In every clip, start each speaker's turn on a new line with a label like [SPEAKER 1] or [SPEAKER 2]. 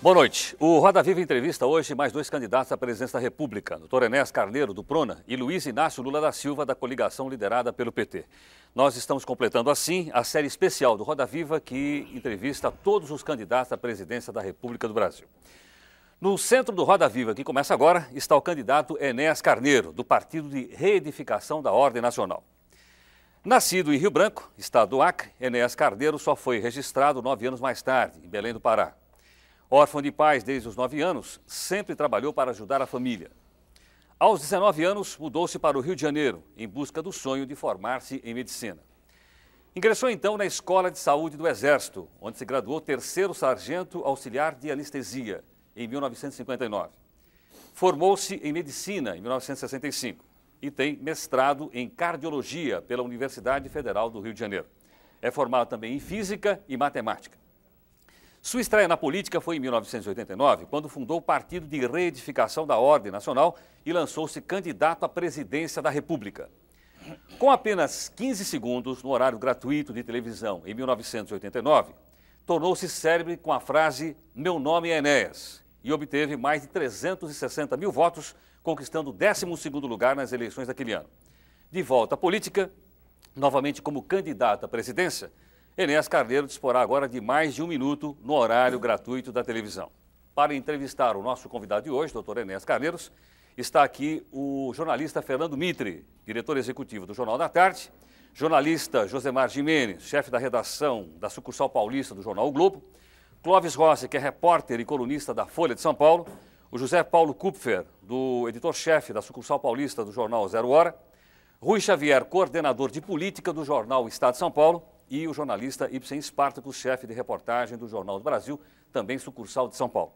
[SPEAKER 1] Boa noite. O Roda Viva entrevista hoje mais dois candidatos à presidência da República, Dr. Enéas Carneiro, do PRONA, e Luiz Inácio Lula da Silva, da coligação liderada pelo PT. Nós estamos completando assim a série especial do Roda Viva que entrevista todos os candidatos à presidência da República do Brasil. No centro do Roda Viva, que começa agora, está o candidato Enéas Carneiro, do Partido de Reedificação da Ordem Nacional. Nascido em Rio Branco, estado do Acre, Enéas Carneiro só foi registrado nove anos mais tarde, em Belém do Pará. Órfão de pais desde os 9 anos, sempre trabalhou para ajudar a família. Aos 19 anos, mudou-se para o Rio de Janeiro, em busca do sonho de formar-se em medicina. Ingressou então na Escola de Saúde do Exército, onde se graduou terceiro sargento auxiliar de anestesia, em 1959. Formou-se em medicina em 1965 e tem mestrado em cardiologia pela Universidade Federal do Rio de Janeiro. É formado também em física e matemática. Sua estreia na política foi em 1989, quando fundou o Partido de Reedificação da Ordem Nacional e lançou-se candidato à presidência da República. Com apenas 15 segundos no horário gratuito de televisão em 1989, tornou-se célebre com a frase Meu nome é Enéas e obteve mais de 360 mil votos, conquistando o 12º lugar nas eleições daquele ano. De volta à política, novamente como candidato à presidência, Enéas Carneiro disporá agora de mais de um minuto no horário gratuito da televisão. Para entrevistar o nosso convidado de hoje, doutor Enéas Carneiros, está aqui o jornalista Fernando Mitre, diretor executivo do Jornal da Tarde, jornalista Josemar Jimenez, chefe da redação da sucursal paulista do Jornal o Globo, Clóvis Rossi, que é repórter e colunista da Folha de São Paulo, o José Paulo Kupfer, do editor-chefe da sucursal paulista do Jornal Zero Hora, Rui Xavier, coordenador de política do Jornal Estado de São Paulo, e o jornalista Ibsen Spartacus, chefe de reportagem do Jornal do Brasil, também sucursal de São Paulo.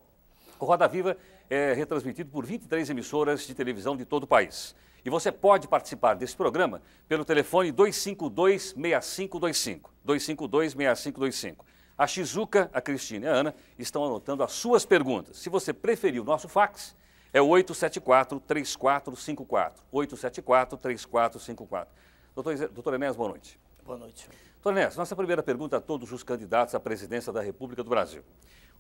[SPEAKER 1] O Roda Viva é retransmitido por 23 emissoras de televisão de todo o país. E você pode participar desse programa pelo telefone 252-6525. 252-6525. A Shizuka, a Cristina e a Ana estão anotando as suas perguntas. Se você preferir o nosso fax, é o 874-3454. 874-3454. Doutor, doutor Enéas, boa noite.
[SPEAKER 2] Boa noite.
[SPEAKER 1] Doutor Enéas, nossa primeira pergunta a todos os candidatos à presidência da República do Brasil.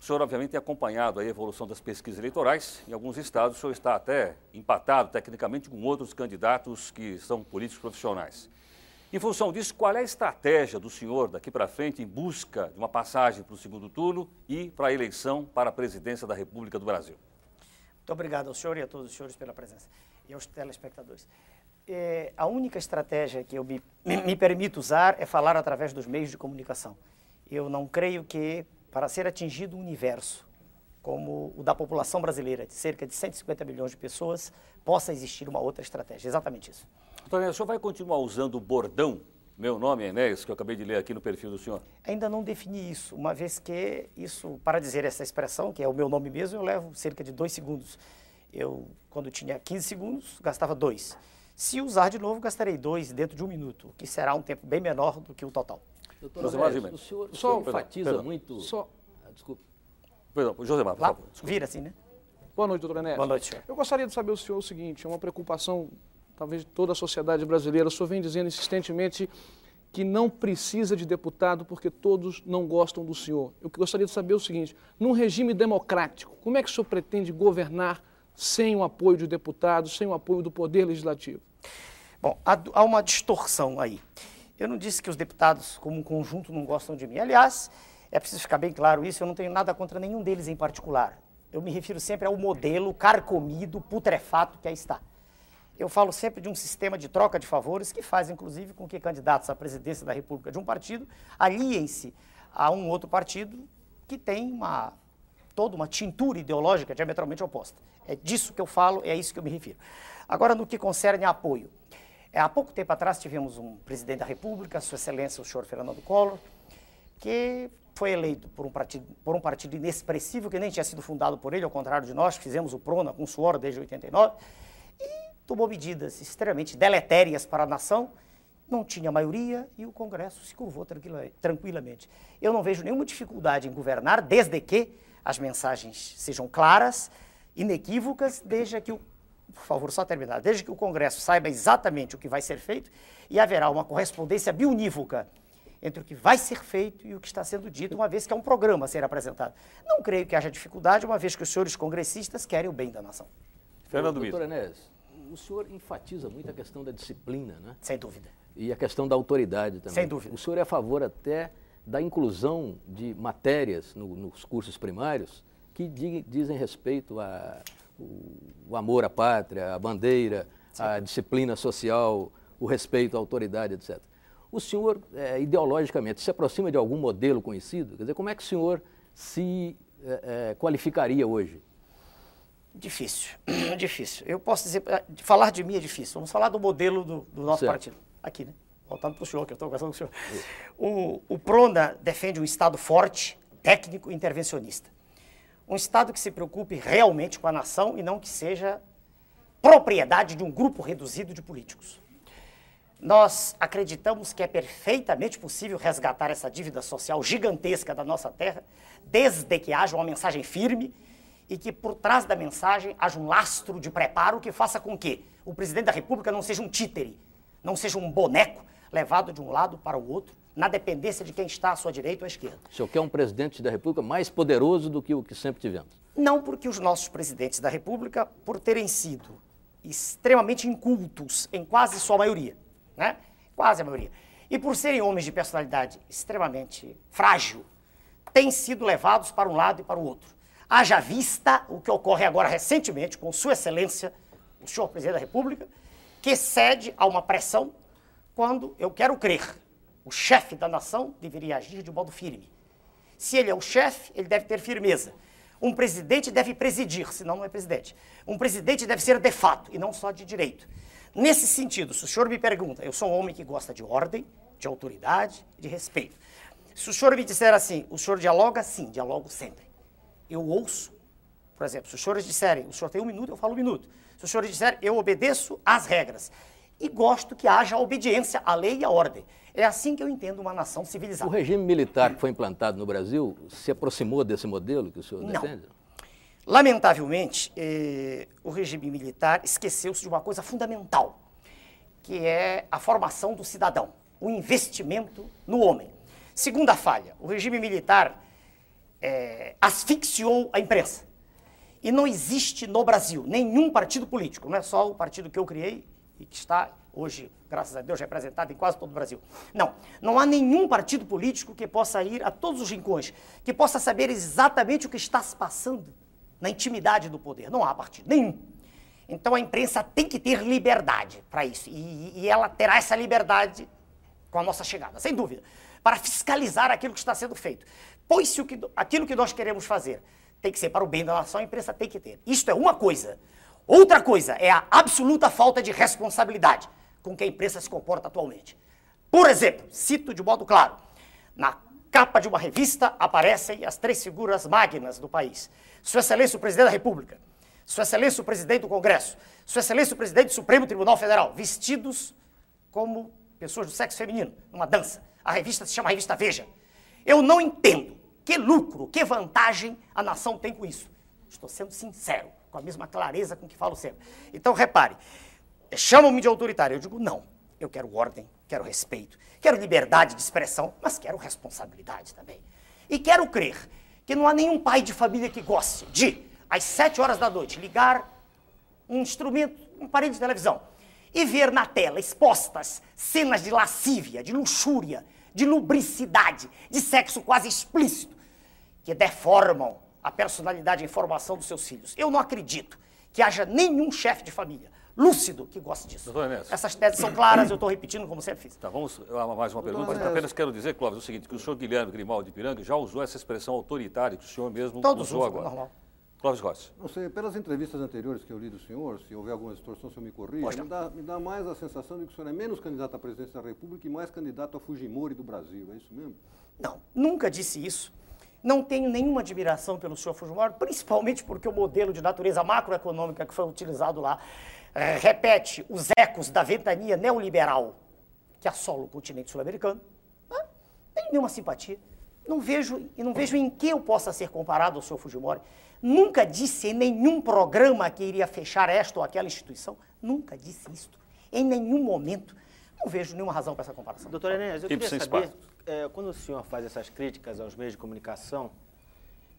[SPEAKER 1] O senhor, obviamente, tem acompanhado a evolução das pesquisas eleitorais. Em alguns estados, o senhor está até empatado, tecnicamente, com outros candidatos que são políticos profissionais. Em função disso, qual é a estratégia do senhor daqui para frente em busca de uma passagem para o segundo turno e para a eleição para a presidência da República do Brasil?
[SPEAKER 2] Muito obrigado ao senhor e a todos os senhores pela presença e aos telespectadores. É, a única estratégia que eu me, me permito usar é falar através dos meios de comunicação. Eu não creio que, para ser atingido um universo como o da população brasileira, de cerca de 150 milhões de pessoas, possa existir uma outra estratégia. Exatamente isso.
[SPEAKER 1] Antônio, o senhor vai continuar usando o bordão meu nome é Enéas, que eu acabei de ler aqui no perfil do senhor.
[SPEAKER 2] Ainda não defini isso, uma vez que isso, para dizer essa expressão, que é o meu nome mesmo, eu levo cerca de dois segundos. Eu, quando tinha 15 segundos, gastava dois. Se usar de novo, gastarei dois dentro de um minuto, o que será um tempo bem menor do que o total.
[SPEAKER 3] Doutor André, o senhor, o senhor enfatiza perdão, muito... Só... Ah, desculpe.
[SPEAKER 1] Perdão, Josemar, por Lá, favor.
[SPEAKER 2] Desculpa. Vira assim, né?
[SPEAKER 4] Boa noite, doutor Enéas.
[SPEAKER 2] Boa noite, senhor.
[SPEAKER 4] Eu gostaria de saber o senhor o seguinte, é uma preocupação, talvez, de toda a sociedade brasileira. O senhor vem dizendo insistentemente que não precisa de deputado porque todos não gostam do senhor. Eu gostaria de saber o seguinte, num regime democrático, como é que o senhor pretende governar sem o apoio de deputados, sem o apoio do Poder Legislativo?
[SPEAKER 2] Bom, há uma distorção aí. Eu não disse que os deputados, como um conjunto, não gostam de mim. Aliás, é preciso ficar bem claro isso, eu não tenho nada contra nenhum deles em particular. Eu me refiro sempre ao modelo carcomido, putrefato que aí está. Eu falo sempre de um sistema de troca de favores que faz, inclusive, com que candidatos à presidência da República de um partido aliem-se a um outro partido que tem uma, toda uma tintura ideológica diametralmente oposta. É disso que eu falo, é a isso que eu me refiro. Agora, no que concerne apoio. É, há pouco tempo atrás tivemos um presidente da República, Sua Excelência o senhor Fernando Collor, que foi eleito por um, partido, por um partido inexpressivo que nem tinha sido fundado por ele, ao contrário de nós, fizemos o PRONA com suor desde 89, e tomou medidas extremamente deletérias para a nação, não tinha maioria e o Congresso se curvou tranquilamente. Eu não vejo nenhuma dificuldade em governar, desde que as mensagens sejam claras, inequívocas, desde que o por favor, só terminar. Desde que o Congresso saiba exatamente o que vai ser feito e haverá uma correspondência biunívoca entre o que vai ser feito e o que está sendo dito, uma vez que é um programa a ser apresentado. Não creio que haja dificuldade, uma vez que os senhores congressistas querem o bem da nação.
[SPEAKER 3] Fernando Doutor Enéas, o senhor enfatiza muito a questão da disciplina, né?
[SPEAKER 2] Sem dúvida.
[SPEAKER 3] E a questão da autoridade também.
[SPEAKER 2] Sem dúvida.
[SPEAKER 3] O senhor é a favor até da inclusão de matérias no, nos cursos primários que dizem respeito ao o amor à pátria, à bandeira, Sim. à disciplina social, o respeito à autoridade, etc. O senhor, é, ideologicamente, se aproxima de algum modelo conhecido? Quer dizer, como é que o senhor se é, é, qualificaria hoje?
[SPEAKER 2] Difícil, difícil. Eu posso dizer, falar de mim é difícil. Vamos falar do modelo do, do nosso certo. partido. Aqui, né? Voltando para o senhor, que eu estou conversando com o senhor. O, o PRONA defende um Estado forte, técnico e intervencionista. Um Estado que se preocupe realmente com a nação e não que seja propriedade de um grupo reduzido de políticos. Nós acreditamos que é perfeitamente possível resgatar essa dívida social gigantesca da nossa terra, desde que haja uma mensagem firme e que por trás da mensagem haja um lastro de preparo que faça com que o presidente da República não seja um títere, não seja um boneco levado de um lado para o outro, na dependência de quem está à sua direita ou à esquerda.
[SPEAKER 3] O senhor quer um presidente da República mais poderoso do que o que sempre tivemos?
[SPEAKER 2] Não, porque os nossos presidentes da República, por terem sido extremamente incultos em quase sua maioria, né? quase a maioria. E por serem homens de personalidade extremamente frágil, têm sido levados para um lado e para o outro. Haja vista o que ocorre agora recentemente com Sua Excelência, o senhor Presidente da República, que cede a uma pressão quando eu quero crer. O chefe da nação deveria agir de modo firme. Se ele é o chefe, ele deve ter firmeza. Um presidente deve presidir, senão não é presidente. Um presidente deve ser de fato e não só de direito. Nesse sentido, se o senhor me pergunta, eu sou um homem que gosta de ordem, de autoridade, de respeito. Se o senhor me disser assim, o senhor dialoga? Sim, dialogo sempre. Eu ouço, por exemplo, se os senhores disserem, o senhor tem um minuto, eu falo um minuto. Se os senhores disserem, eu obedeço às regras. E gosto que haja obediência à lei e à ordem. É assim que eu entendo uma nação civilizada.
[SPEAKER 3] O regime militar que foi implantado no Brasil se aproximou desse modelo que o senhor
[SPEAKER 2] Não.
[SPEAKER 3] defende?
[SPEAKER 2] Lamentavelmente, eh, o regime militar esqueceu-se de uma coisa fundamental, que é a formação do cidadão, o investimento no homem. Segunda falha, o regime militar eh, asfixiou a imprensa. E não existe no Brasil nenhum partido político, não é só o partido que eu criei e que está hoje, graças a Deus, representado em quase todo o Brasil. Não, não há nenhum partido político que possa ir a todos os rincões, que possa saber exatamente o que está se passando na intimidade do poder. Não há partido nenhum. Então a imprensa tem que ter liberdade para isso. E, e, ela terá essa liberdade com a nossa chegada, sem dúvida, para fiscalizar aquilo que está sendo feito. Pois se o que, aquilo que nós queremos fazer tem que ser para o bem da nação, a imprensa tem que ter. Isto é uma coisa. Outra coisa é a absoluta falta de responsabilidade com que a imprensa se comporta atualmente. Por exemplo, cito de modo claro, na capa de uma revista aparecem as três figuras magnas do país. Sua Excelência o Presidente da República, Sua Excelência o Presidente do Congresso, Sua Excelência o Presidente do Supremo Tribunal Federal, vestidos como pessoas do sexo feminino, numa dança. A revista se chama Revista Veja. Eu não entendo que lucro, que vantagem a nação tem com isso. Estou sendo sincero, com a mesma clareza com que falo sempre. Então, repare, chamam-me de autoritário. Eu digo, não. Eu quero ordem, quero respeito, quero liberdade de expressão, mas quero responsabilidade também. E quero crer que não há nenhum pai de família que goste de, às sete horas da noite, ligar um instrumento, um aparelho de televisão, e ver na tela expostas cenas de lascívia, de luxúria, de lubricidade, de sexo quase explícito, que deformam a personalidade e a informação dos seus filhos. Eu não acredito que haja nenhum chefe de família lúcido que goste disso. Doutor Essas teses são claras, eu estou repetindo como sempre fiz.
[SPEAKER 1] Tá, vamos a mais uma pergunta. Doutor Apenas quero dizer, Clóvis, o seguinte, que o senhor Guilherme Grimaldi de Piranga já usou essa expressão autoritária que o senhor mesmo
[SPEAKER 2] Todos
[SPEAKER 1] usou agora.
[SPEAKER 2] Normal.
[SPEAKER 1] Clóvis Rossi.
[SPEAKER 5] Não sei, pelas entrevistas anteriores que eu li do senhor, se houver alguma distorção, o senhor me corrija, me dá, me dá mais a sensação de que o senhor é menos candidato à presidência da República e mais candidato a Fujimori do Brasil, é isso mesmo?
[SPEAKER 2] Não, nunca disse isso. Não tenho nenhuma admiração pelo senhor Fujimori, principalmente porque o modelo de natureza macroeconômica que foi utilizado lá é, repete os ecos da ventania neoliberal que assola o continente sul-americano, não tenho nenhuma simpatia. Não vejo, e não vejo em que eu possa ser comparado ao senhor Fujimori. Nunca disse em nenhum programa que iria fechar esta ou aquela instituição. Nunca disse isto. Em nenhum momento. Não vejo nenhuma razão para essa comparação.
[SPEAKER 6] Doutor Enéas, eu
[SPEAKER 1] Tempo
[SPEAKER 6] queria saber, é, quando o senhor faz essas críticas aos meios de comunicação,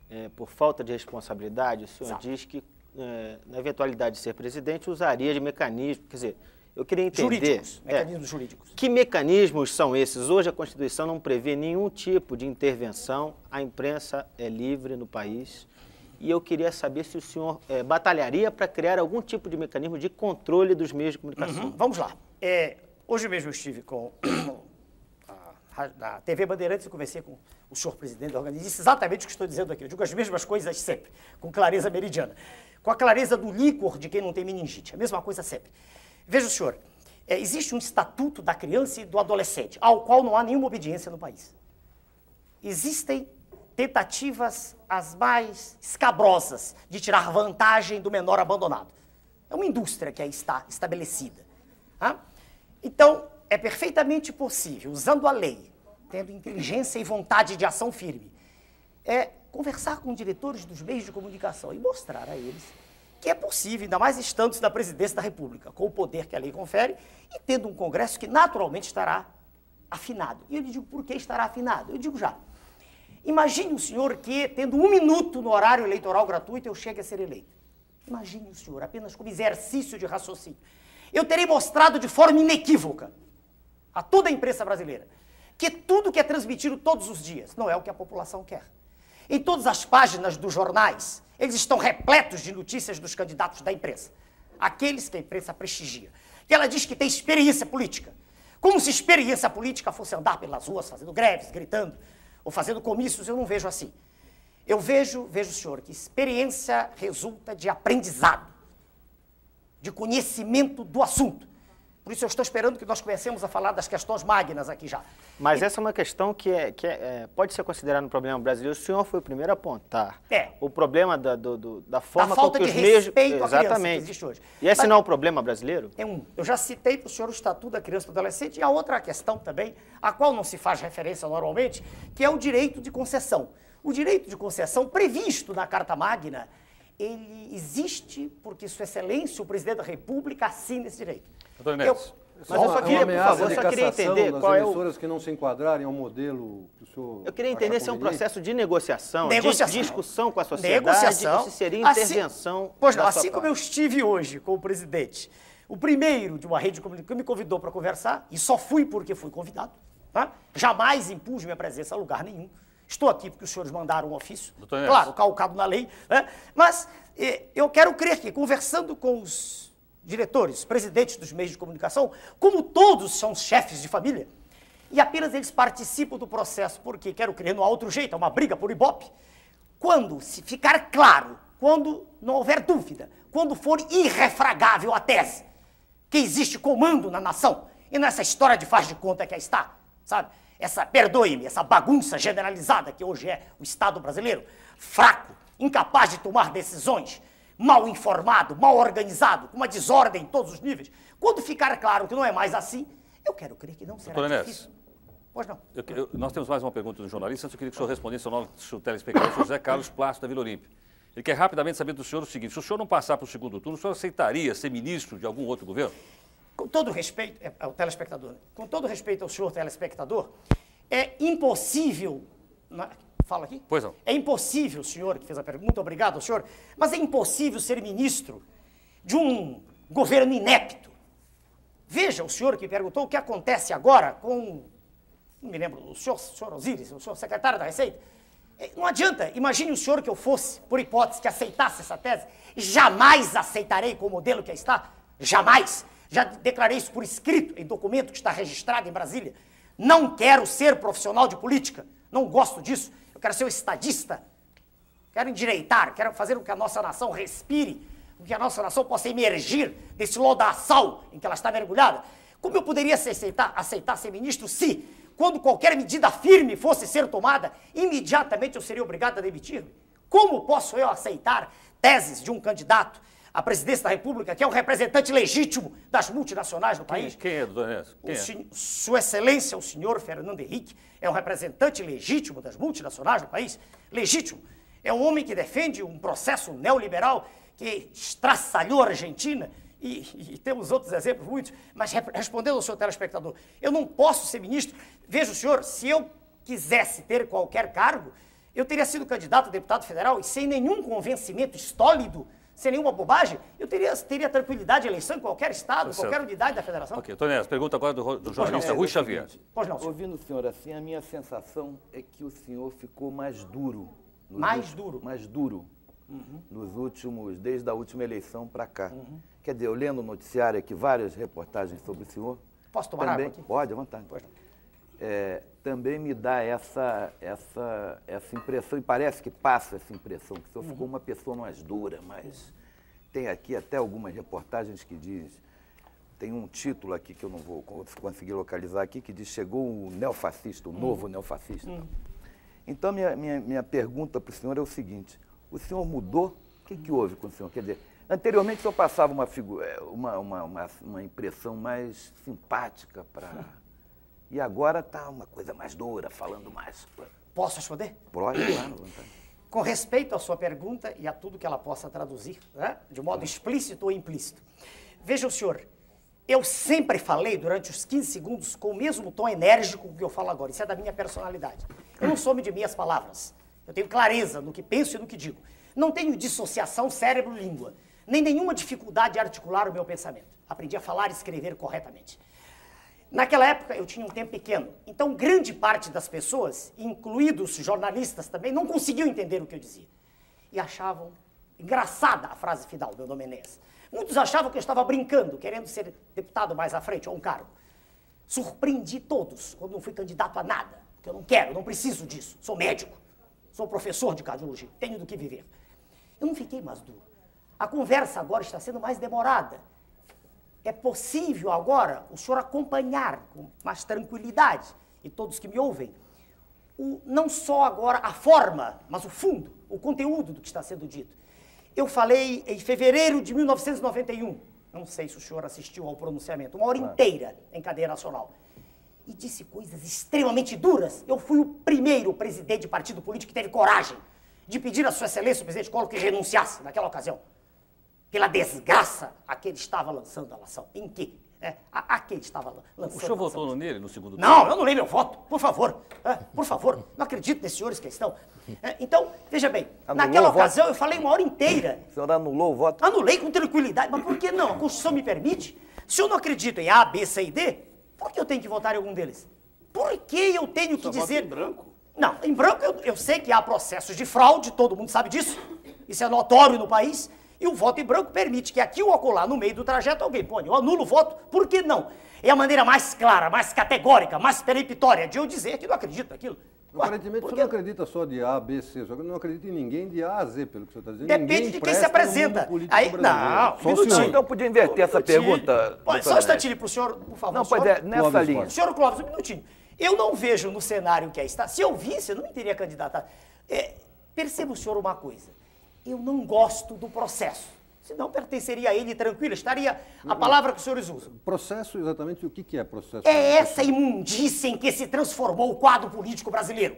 [SPEAKER 6] é, por falta de responsabilidade, o senhor
[SPEAKER 2] Exato.
[SPEAKER 6] diz que, é, na eventualidade de ser presidente, usaria de mecanismo. Quer dizer, eu queria entender.
[SPEAKER 2] Jurídicos,
[SPEAKER 6] é,
[SPEAKER 2] mecanismos jurídicos.
[SPEAKER 6] que mecanismos são esses? Hoje a Constituição não prevê nenhum tipo de intervenção, a imprensa é livre no país. E eu queria saber se o senhor eh, batalharia para criar algum tipo de mecanismo de controle dos meios de comunicação.
[SPEAKER 2] Uhum, Vamos lá. É, hoje mesmo estive com a, TV Bandeirantes e conversei com o senhor presidente da organização. Disse exatamente o que estou dizendo aqui. Eu digo as mesmas coisas sempre, com clareza meridiana. Com a clareza do líquor de quem não tem meningite. A mesma coisa sempre. Veja senhor, é, existe um estatuto da criança e do adolescente, ao qual não há nenhuma obediência no país. Existem tentativas as mais escabrosas de tirar vantagem do menor abandonado. É uma indústria que aí está estabelecida. tá? Então, é perfeitamente possível, usando a lei, tendo inteligência e vontade de ação firme, é conversar com diretores dos meios de comunicação e mostrar a eles que é possível, ainda mais estando na presidência da República, com o poder que a lei confere e tendo um Congresso que naturalmente estará afinado. E eu lhe digo por que estará afinado? Eu digo já. Imagine o senhor que, tendo um minuto no horário eleitoral gratuito, eu chegue a ser eleito. Imagine o senhor, apenas como exercício de raciocínio. Eu terei mostrado de forma inequívoca a toda a imprensa brasileira que tudo que é transmitido todos os dias não é o que a população quer. Em todas as páginas dos jornais, eles estão repletos de notícias dos candidatos da imprensa, aqueles que a imprensa prestigia. E ela diz que tem experiência política. Como se experiência política fosse andar pelas ruas fazendo greves, gritando ou fazendo comícios, eu não vejo assim. Eu vejo, vejo, senhor, que experiência resulta de aprendizado, de conhecimento do assunto. Por isso eu estou esperando que nós comecemos a falar das questões magnas aqui já.
[SPEAKER 6] Mas essa é uma questão que, é, que é, é, pode ser considerada um problema brasileiro. O senhor foi o primeiro a apontar.
[SPEAKER 2] É.
[SPEAKER 6] O problema da, do- do- da forma
[SPEAKER 2] falta
[SPEAKER 6] com que
[SPEAKER 2] de
[SPEAKER 6] os meios...
[SPEAKER 2] respeito à criança que
[SPEAKER 6] Exatamente.
[SPEAKER 2] existe hoje.
[SPEAKER 6] E esse
[SPEAKER 2] Mas-
[SPEAKER 6] não é o problema brasileiro?
[SPEAKER 2] É um. Eu já citei para o senhor o Estatuto da Criança e do Adolescente e a outra questão também, a qual não se faz referência normalmente, que é o direito de concessão. O direito de concessão previsto na Carta Magna, ele existe porque Sua Excelência, o Presidente da República, assina esse direito.
[SPEAKER 1] Doutor Inês.
[SPEAKER 6] Mas eu só
[SPEAKER 5] uma
[SPEAKER 6] queria, por favor,
[SPEAKER 5] de
[SPEAKER 6] só queria entender qual é o...
[SPEAKER 5] emissoras que não se enquadrarem ao modelo que o senhor
[SPEAKER 6] Eu queria entender se é um processo de negociação, de
[SPEAKER 2] Negociação.
[SPEAKER 6] discussão com a sociedade,
[SPEAKER 2] Negociação.
[SPEAKER 6] ou se seria
[SPEAKER 2] Assim-
[SPEAKER 6] intervenção
[SPEAKER 2] pois não, assim como eu
[SPEAKER 6] parte.
[SPEAKER 2] estive hoje com o presidente, o primeiro de uma rede de comunicação que me convidou para conversar, e só fui porque fui convidado, tá? jamais impus minha presença a lugar nenhum. Estou aqui porque os senhores mandaram um ofício,
[SPEAKER 1] Doutor
[SPEAKER 2] claro, calcado na lei, né? mas eh, eu quero crer que, conversando com os diretores, presidentes dos meios de comunicação, como todos são chefes de família, e apenas eles participam do processo, porque quero crer, não há outro jeito, é uma briga por ibope. Quando se ficar claro, quando não houver dúvida, quando for irrefragável a tese que existe comando na nação, e nessa história de faz de conta que aí está, sabe? Essa, perdoe-me, essa bagunça generalizada que hoje é o Estado brasileiro, fraco, incapaz de tomar decisões, mal informado, mal organizado, com uma desordem em todos os níveis. Quando ficar claro que não é mais assim, eu quero crer que não será
[SPEAKER 1] Doutor
[SPEAKER 2] difícil. Pois não.
[SPEAKER 1] Eu- eu- nós temos mais uma pergunta do jornalista, antes eu queria que o senhor respondesse ao nosso telespectador José Carlos Plácio, da Vila Olímpia. Ele quer rapidamente saber do senhor o seguinte, se o senhor não passar para o segundo turno, o senhor aceitaria ser ministro de algum outro governo?
[SPEAKER 2] Com todo respeito é, ao telespectador, né? com todo respeito ao senhor telespectador, é impossível. na- Fala aqui?
[SPEAKER 1] Pois não.
[SPEAKER 2] É impossível, senhor que fez a pergunta, muito obrigado ao senhor, mas é impossível ser ministro de um governo inepto. Veja o senhor que perguntou o que acontece agora com. Não me lembro, o senhor, o senhor Osiris, o senhor secretário da Receita. É, Não adianta, imagine o senhor que eu fosse, por hipótese, que aceitasse essa tese. Jamais aceitarei com o modelo que está. Jamais. Já declarei isso por escrito, em documento que está registrado em Brasília. Não quero ser profissional de política. Não gosto disso. Eu quero ser um estadista. Quero endireitar, quero fazer com que a nossa nação respire, com que a nossa nação possa emergir desse lodaçal em que ela está mergulhada. Como eu poderia aceitar, aceitar ser ministro se, quando qualquer medida firme fosse ser tomada, imediatamente eu seria obrigado a demitir-me? Como posso eu aceitar teses de um candidato à presidência da República, que é um representante legítimo das multinacionais no
[SPEAKER 1] Quem,
[SPEAKER 2] país?
[SPEAKER 1] quem é, doutor Inês? Quem
[SPEAKER 2] O
[SPEAKER 1] é?
[SPEAKER 2] Sua Excelência, o senhor Fernando Henrique, é um representante legítimo das multinacionais do país? Legítimo. É um homem que defende um processo neoliberal que estraçalhou a Argentina e, e, temos outros exemplos, muitos, mas respondendo ao seu telespectador, eu não posso ser ministro. Veja o senhor, se eu quisesse ter qualquer cargo, eu teria sido candidato a deputado federal e sem nenhum convencimento estólido, sem nenhuma bobagem, eu teria, teria tranquilidade de eleição em qualquer estado, em qualquer unidade da federação.
[SPEAKER 1] Ok, Tonés, pergunta agora do, do jornalista é, Rui Xavier.
[SPEAKER 7] Pois não, Ouvindo o senhor assim, a minha sensação é que o senhor ficou mais duro.
[SPEAKER 2] Mais últimos, duro?
[SPEAKER 7] Mais duro. Uhum. Nos últimos, desde a última eleição para cá. Uhum. Quer dizer, eu lendo o noticiário aqui, várias reportagens sobre o senhor.
[SPEAKER 2] Posso tomar
[SPEAKER 7] também,
[SPEAKER 2] água aqui?
[SPEAKER 7] Pode, à vontade. É, também me dá essa, essa, essa impressão, e parece que passa essa impressão, que o senhor uhum. ficou uma pessoa mais dura, mas tem aqui até algumas reportagens que diz, tem um título aqui que eu não vou conseguir localizar aqui, que diz, chegou o neofascista, o uhum. novo neofascista. Uhum. Então, minha, minha, minha pergunta para o senhor é o seguinte, o senhor mudou? O que, que houve com o senhor? Quer dizer, Anteriormente, o senhor passava uma, figura, é, uma, uma, uma, uma impressão mais simpática para. E agora está uma coisa mais dura, falando mais.
[SPEAKER 2] Posso responder?
[SPEAKER 7] Pode, claro,
[SPEAKER 2] Com respeito à sua pergunta e a tudo que ela possa traduzir, né? de modo explícito ou implícito. Veja o senhor, eu sempre falei durante os 15 segundos com o mesmo tom enérgico que eu falo agora. Isso é da minha personalidade. Eu não sou de minhas palavras. Eu tenho clareza no que penso e no que digo. Não tenho dissociação cérebro-língua nem nenhuma dificuldade de articular o meu pensamento. Aprendi a falar e escrever corretamente. Naquela época eu tinha um tempo pequeno, então grande parte das pessoas, incluídos jornalistas também, não conseguiam entender o que eu dizia. E achavam engraçada a frase final do Domenez. Muitos achavam que eu estava brincando, querendo ser deputado mais à frente ou um cargo. Surpreendi todos quando não fui candidato a nada, porque eu não quero, não preciso disso. Sou médico, sou professor de cardiologia, tenho do que viver. Eu não fiquei mais duro. A conversa agora está sendo mais demorada. É possível agora o senhor acompanhar com mais tranquilidade, e todos que me ouvem, o, não só agora a forma, mas o fundo, o conteúdo do que está sendo dito. Eu falei em fevereiro de 1991, não sei se o senhor assistiu ao pronunciamento, uma hora inteira em cadeia nacional. E disse coisas extremamente duras. Eu fui o primeiro presidente de partido político que teve coragem de pedir a Sua Excelência, o presidente Collor, que renunciasse naquela ocasião pela desgraça a que ele estava lançando a ação. Em que? É, a, a que ele estava lançando.
[SPEAKER 1] O senhor votou nele no segundo
[SPEAKER 2] turno? Não, eu não leio meu voto, por favor. É, por favor, não acredito nesses senhores que estão. É, então, veja bem, anulou naquela ocasião eu falei uma hora inteira.
[SPEAKER 7] O senhor anulou o voto?
[SPEAKER 2] Anulei com tranquilidade, mas por que não? A Constituição me permite. Se eu não acredito em A, B, C e D, por que eu tenho que votar em algum deles? Por que eu tenho que dizer.
[SPEAKER 5] em branco?
[SPEAKER 2] Não, em branco eu, eu sei que há processos de fraude, todo mundo sabe disso. Isso é notório no país. E o voto em branco permite que aqui ou acolá, no meio do trajeto, alguém põe, eu anulo o voto, por que não? É a maneira mais clara, mais categórica, mais peremptória de eu dizer que não acredito naquilo.
[SPEAKER 5] Aparentemente, você não acredita só de A, B, C, você não acredita em ninguém de A a Z, pelo que você está dizendo.
[SPEAKER 2] Depende
[SPEAKER 5] ninguém
[SPEAKER 2] de quem se apresenta. Aí, não,
[SPEAKER 7] só um minutinho. Então, podia inverter essa pergunta.
[SPEAKER 2] Pode, só um instantinho para o senhor, por favor.
[SPEAKER 7] Não, pois é, nessa Clóvis, linha.
[SPEAKER 2] Senhor Clóvis, um minutinho. Eu não vejo no cenário que aí está. Se eu visse, eu não me teria candidatado. É, perceba o senhor uma coisa. Eu não gosto do processo. Senão pertenceria a ele tranquilo, estaria a palavra que os senhores usam.
[SPEAKER 5] Processo, exatamente o que é processo?
[SPEAKER 2] É essa imundícia em que se transformou o quadro político brasileiro.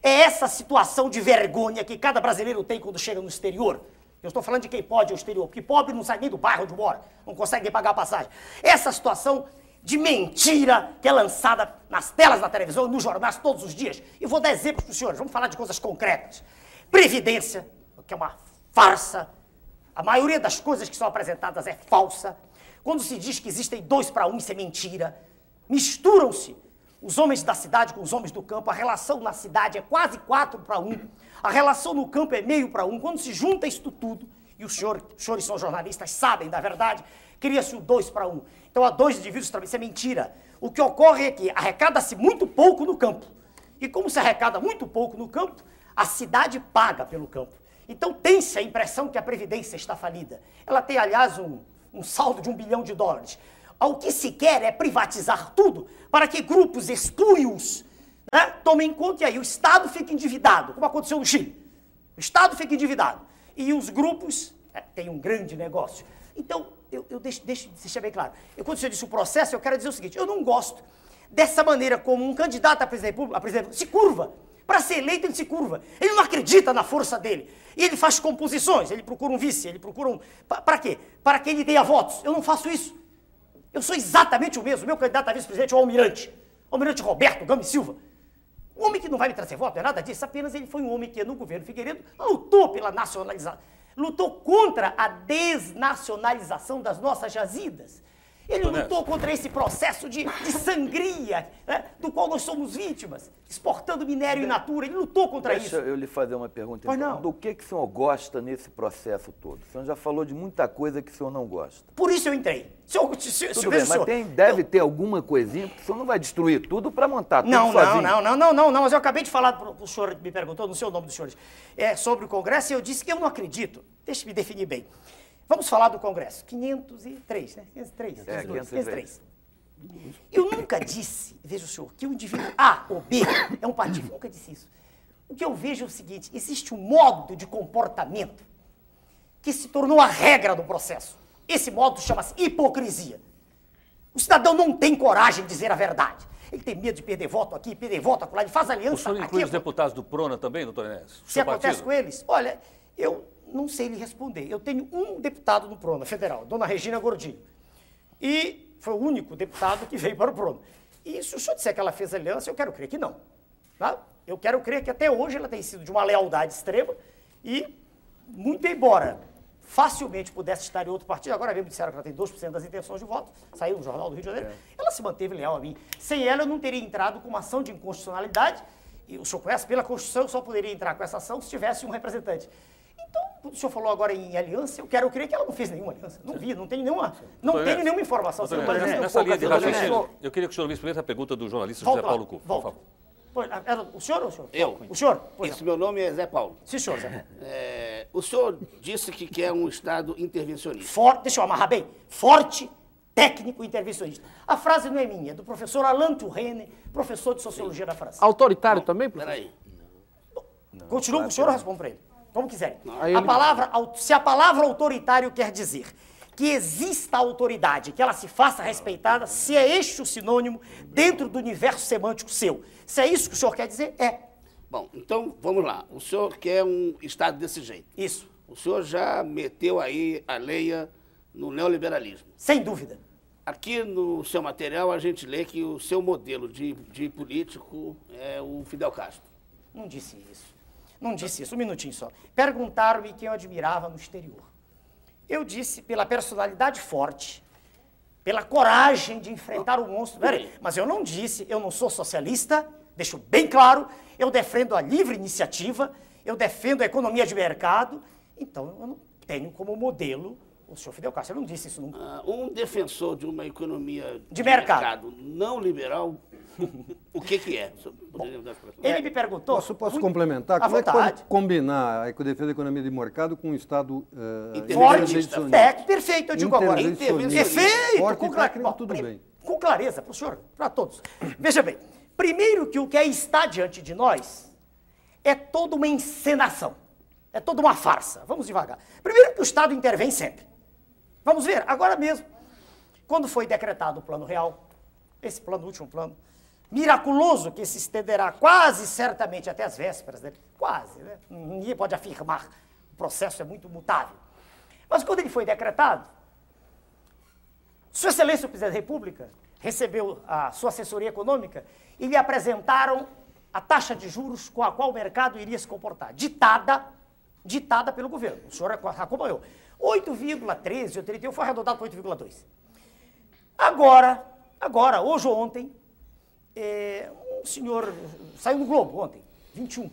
[SPEAKER 2] É essa situação de vergonha que cada brasileiro tem quando chega no exterior. Eu estou falando de quem pode ao exterior, porque pobre não sai nem do bairro onde mora, não consegue nem pagar a passagem. Essa situação de mentira que é lançada nas telas da televisão, nos jornais todos os dias. E vou dar exemplos para os senhores, vamos falar de coisas concretas. Previdência, que é uma farsa a maioria das coisas que são apresentadas é falsa. Quando se diz que existem dois para um, isso é mentira. Misturam-se os homens da cidade com os homens do campo. A relação na cidade é quase quatro para um. A relação no campo é meio para um. Quando se junta isso tudo, e os senhores, os senhores são jornalistas, sabem da verdade, cria-se o dois para um. Então há dois indivíduos também, isso é mentira. O que ocorre é que arrecada-se muito pouco no campo. E como se arrecada muito pouco no campo, a cidade paga pelo campo. Então tem-se a impressão que a Previdência está falida. Ela tem, aliás, um, um saldo de um bilhão de dólares. O que se quer é privatizar tudo para que grupos espúrios né, tomem conta e aí o Estado fica endividado, como aconteceu no Chile. O Estado fica endividado e os grupos é, têm um grande negócio. Então, eu, eu deixo, deixo bem claro. Eu, quando você disse o processo, eu quero dizer o seguinte: eu não gosto dessa maneira como um candidato a presidente a presidente, se curva Para ser eleito, ele se curva. Ele não acredita na força dele. E ele faz composições, ele procura um vice, ele procura um. Para quê? Para que ele tenha votos. Eu não faço isso. Eu sou exatamente o mesmo. Meu candidato a vice-presidente é o Almirante. Almirante Roberto Gami Silva. Um homem que não vai me trazer voto, é nada disso. Apenas ele foi um homem que, no governo Figueiredo, lutou pela nacionalização, lutou contra a desnacionalização das nossas jazidas. Ele lutou contra esse processo de, de sangria, né, do qual nós somos vítimas, exportando minério in natura. Ele lutou contra
[SPEAKER 7] Deixa
[SPEAKER 2] isso.
[SPEAKER 7] eu lhe fazer uma pergunta.
[SPEAKER 2] Pois
[SPEAKER 7] então.
[SPEAKER 2] não.
[SPEAKER 7] Do que, que o senhor gosta nesse processo todo? O senhor já falou de muita coisa que o senhor não gosta.
[SPEAKER 2] Por isso eu entrei. Se eu, se, se,
[SPEAKER 7] Tudo bem,
[SPEAKER 2] o senhor,
[SPEAKER 7] mas tem, deve ter alguma coisinha, porque o senhor não vai destruir tudo para montar tudo
[SPEAKER 2] Não, não,
[SPEAKER 7] sozinho.
[SPEAKER 2] não, não, não, não, não, mas eu acabei de falar para o senhor, me perguntou, não sei o nome dos senhores, é, sobre o Congresso e eu disse que eu não acredito. Deixa eu me definir bem. Vamos falar do Congresso. 503, né? 503.
[SPEAKER 7] É,
[SPEAKER 2] 503. Eu nunca disse, veja o senhor, que o indivíduo A ou B é um partido. Nunca disse isso. O que eu vejo é o seguinte: existe um modo de comportamento que se tornou a regra do processo. Esse modo chama-se hipocrisia. O cidadão não tem coragem de dizer a verdade. Ele tem medo de perder voto aqui, perder voto acolá, ele faz
[SPEAKER 1] O
[SPEAKER 2] aliança
[SPEAKER 1] senhor inclui
[SPEAKER 2] aqui.
[SPEAKER 1] os deputados do Prona também, doutor Enéas? O
[SPEAKER 2] Se acontece
[SPEAKER 1] partido?
[SPEAKER 2] com eles, olha, eu não sei lhe responder. Eu tenho um deputado no Prona Federal, dona Regina Gordinho. E foi o único deputado que veio para o Prona. E se o senhor disser que ela fez aliança, eu quero crer que não. Tá? Eu quero crer que até hoje ela tem sido de uma lealdade extrema e, muito embora facilmente pudesse estar em outro partido, agora mesmo disseram que ela tem 2% das intenções de voto, saiu no Jornal do Rio de Janeiro, ela se manteve leal a mim. Sem ela, eu não teria entrado com uma ação de inconstitucionalidade, e o senhor conhece, pela Constituição, eu só poderia entrar com essa ação se tivesse um representante. Então, o senhor falou agora em aliança, eu quero crer que ela não fez nenhuma aliança. Não vi, não tem nenhuma, não
[SPEAKER 1] Doutor
[SPEAKER 2] tenho
[SPEAKER 1] Enéas,
[SPEAKER 2] nenhuma informação.
[SPEAKER 1] doutor Enéas,
[SPEAKER 2] presidente.
[SPEAKER 1] nessa, linha de raciocínio, eu queria que o senhor ouvisse primeiro a pergunta do jornalista
[SPEAKER 2] Volta
[SPEAKER 1] José Paulo Cuco. por
[SPEAKER 2] volta.
[SPEAKER 1] favor.
[SPEAKER 2] Pois, era o senhor ou o senhor?
[SPEAKER 8] Eu.
[SPEAKER 2] O senhor? Pois
[SPEAKER 8] Isso,
[SPEAKER 2] não.
[SPEAKER 8] meu nome é Zé Paulo.
[SPEAKER 2] Sim, senhor, Zé.
[SPEAKER 8] É, o senhor disse que quer um Estado intervencionista.
[SPEAKER 2] For- deixa eu amarrar bem. Forte, técnico, intervencionista. A frase não é minha, é do professor Alain Touraine, professor de Sociologia da França.
[SPEAKER 4] Autoritário também? professor?
[SPEAKER 8] Peraí.
[SPEAKER 2] Continua com o senhor ou eu respondo para ele? Como quiserem. A palavra, se a palavra autoritário quer dizer que exista autoridade, que ela se faça respeitada, se é este o sinônimo dentro do universo semântico seu. Se é isso que o senhor quer dizer, é.
[SPEAKER 8] Bom, então vamos lá. O senhor quer um Estado desse jeito.
[SPEAKER 2] Isso.
[SPEAKER 8] O senhor já meteu aí a leia no neoliberalismo.
[SPEAKER 2] Sem dúvida.
[SPEAKER 8] Aqui no seu material a gente lê que o seu modelo de, de político é o Fidel Castro.
[SPEAKER 2] Não disse isso. Não disse isso. Um minutinho só. Perguntaram-me quem eu admirava no exterior. Eu disse pela personalidade forte, pela coragem de enfrentar o monstro. Peraí, mas eu não disse, eu não sou socialista, deixo bem claro, eu defendo a livre iniciativa, eu defendo a economia de mercado, então eu não tenho como modelo o senhor Fidel Castro. Eu não disse isso nunca.
[SPEAKER 8] Ah, um defensor de uma economia
[SPEAKER 2] De mercado.
[SPEAKER 8] não liberal, o que que é? O explicação?
[SPEAKER 2] Ele me perguntou.
[SPEAKER 5] Posso, posso
[SPEAKER 2] muito-
[SPEAKER 5] complementar? Como é que
[SPEAKER 2] vontade.
[SPEAKER 5] pode combinar a defesa da economia de mercado com um Estado uh,
[SPEAKER 8] Forte?
[SPEAKER 2] É, perfeito, eu digo agora. Perfeito,
[SPEAKER 5] Forte
[SPEAKER 2] com, Bom,
[SPEAKER 5] tudo bem.
[SPEAKER 2] com clareza, para o senhor, para todos. Veja bem, primeiro que o que aí está diante de nós é toda uma encenação, é toda uma farsa. Vamos devagar. Primeiro que o Estado intervém sempre. Vamos ver, agora mesmo, quando foi decretado o Plano Real, esse plano, o último plano, miraculoso que se estenderá quase certamente até as vésperas dele, quase, né? Ninguém pode afirmar, o processo é muito mutável. Mas quando ele foi decretado, sua Excelência o Presidente da República recebeu a sua assessoria econômica e lhe apresentaram a taxa de juros com a qual o mercado iria se comportar, ditada, ditada pelo governo. O senhor acompanhou. 8,13 ou 31 foi arredondado para 8,2. Agora, agora, hoje ou ontem, é, um senhor saiu no Globo ontem, 21,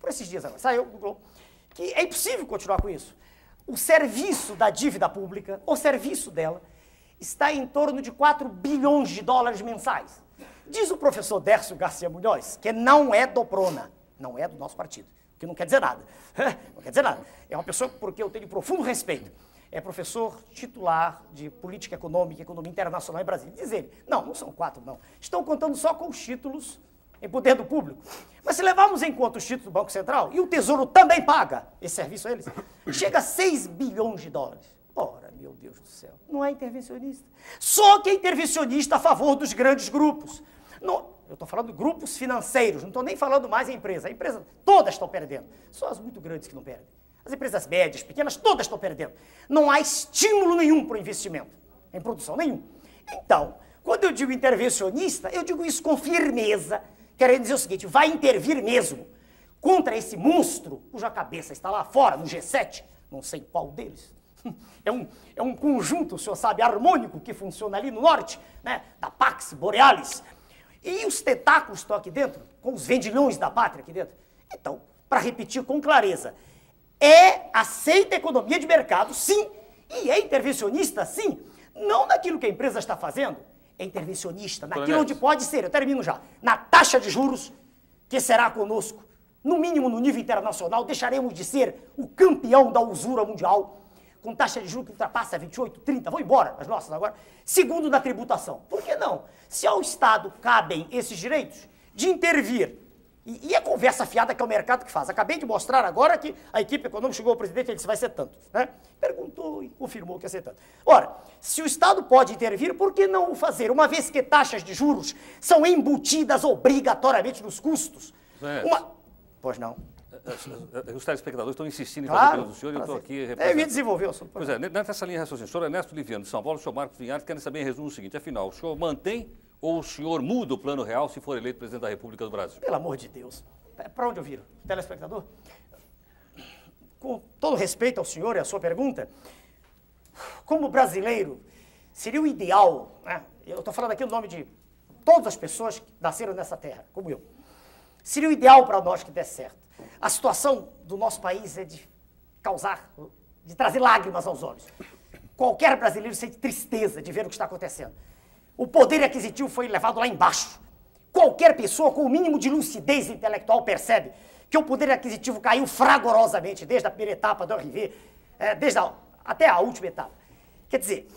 [SPEAKER 2] por esses dias agora, saiu no Globo, que é impossível continuar com isso. O serviço da dívida pública, o serviço dela, está em torno de 4 bilhões de dólares mensais. Diz o professor Dércio Garcia Munhoz, que não é do Prona, não é do nosso partido, que não quer dizer nada. Não quer dizer nada. É uma pessoa porque eu tenho profundo respeito. É professor titular de política econômica e economia internacional em Brasília. Diz ele, não, não são quatro, não. Estão contando só com os títulos em poder do público. Mas se levarmos em conta os títulos do Banco Central, e o Tesouro também paga esse serviço a eles, chega a 6 bilhões de dólares. Ora, meu Deus do céu, não é intervencionista. Só que é intervencionista a favor dos grandes grupos. Não, eu estou falando de grupos financeiros, não estou nem falando mais em empresa. A empresa, todas estão perdendo. Só as muito grandes que não perdem. As empresas médias, pequenas, todas estão perdendo. Não há estímulo nenhum para o investimento em produção, nenhum. Então, quando eu digo intervencionista, eu digo isso com firmeza, querendo dizer o seguinte: vai intervir mesmo contra esse monstro cuja cabeça está lá fora, no G7, não sei qual deles. É um, é um conjunto, o senhor sabe, harmônico que funciona ali no norte, né, da Pax Borealis. E os tentáculos estão aqui dentro, com os vendilhões da pátria aqui dentro. Então, para repetir com clareza, é aceita a economia de mercado, sim, e é intervencionista, sim, não naquilo que a empresa está fazendo, é intervencionista naquilo onde pode ser, eu termino já, na taxa de juros que será conosco, no mínimo no nível internacional, deixaremos de ser o campeão da usura mundial, com taxa de juros que ultrapassa 28, 30, vou embora as nossas agora. Segundo, na tributação. Por que não? Se ao Estado cabem esses direitos de intervir, e, e a conversa fiada que é o mercado que faz. Acabei de mostrar agora que a equipe econômica chegou ao presidente e disse vai ser tanto. Né? Perguntou e confirmou que ia ser tanto. Ora, se o Estado pode intervir, por que não o fazer? Uma vez que taxas de juros são embutidas obrigatoriamente nos custos.
[SPEAKER 1] É.
[SPEAKER 2] Uma... Pois não.
[SPEAKER 1] Os telespectadores estão insistindo em
[SPEAKER 2] Claro,
[SPEAKER 1] fazer perguntas do senhor e eu estou aqui
[SPEAKER 2] É, eu ia
[SPEAKER 1] representando.
[SPEAKER 2] desenvolver o assunto.
[SPEAKER 1] Pois é, nessa linha raciocínio, o senhor Ernesto Liviano, de São Paulo, o senhor Marcos Vinhares querem saber em resumo o seguinte, afinal, o senhor mantém ou o senhor muda o plano real se for eleito presidente da República do Brasil?
[SPEAKER 2] Pelo amor de Deus. Para onde eu viro? Telespectador? Com todo respeito ao senhor e à sua pergunta, como brasileiro, seria o ideal, né? eu estou falando aqui no nome de todas as pessoas que nasceram nessa terra, como eu, seria o ideal para nós que desse certo. A situação do nosso país é de causar, de trazer lágrimas aos olhos. Qualquer brasileiro sente tristeza de ver o que está acontecendo. O poder aquisitivo foi levado lá embaixo. Qualquer pessoa com o mínimo de lucidez intelectual percebe que o poder aquisitivo caiu fragorosamente desde a primeira etapa do RV, eh, desde a, até a última etapa. Quer dizer,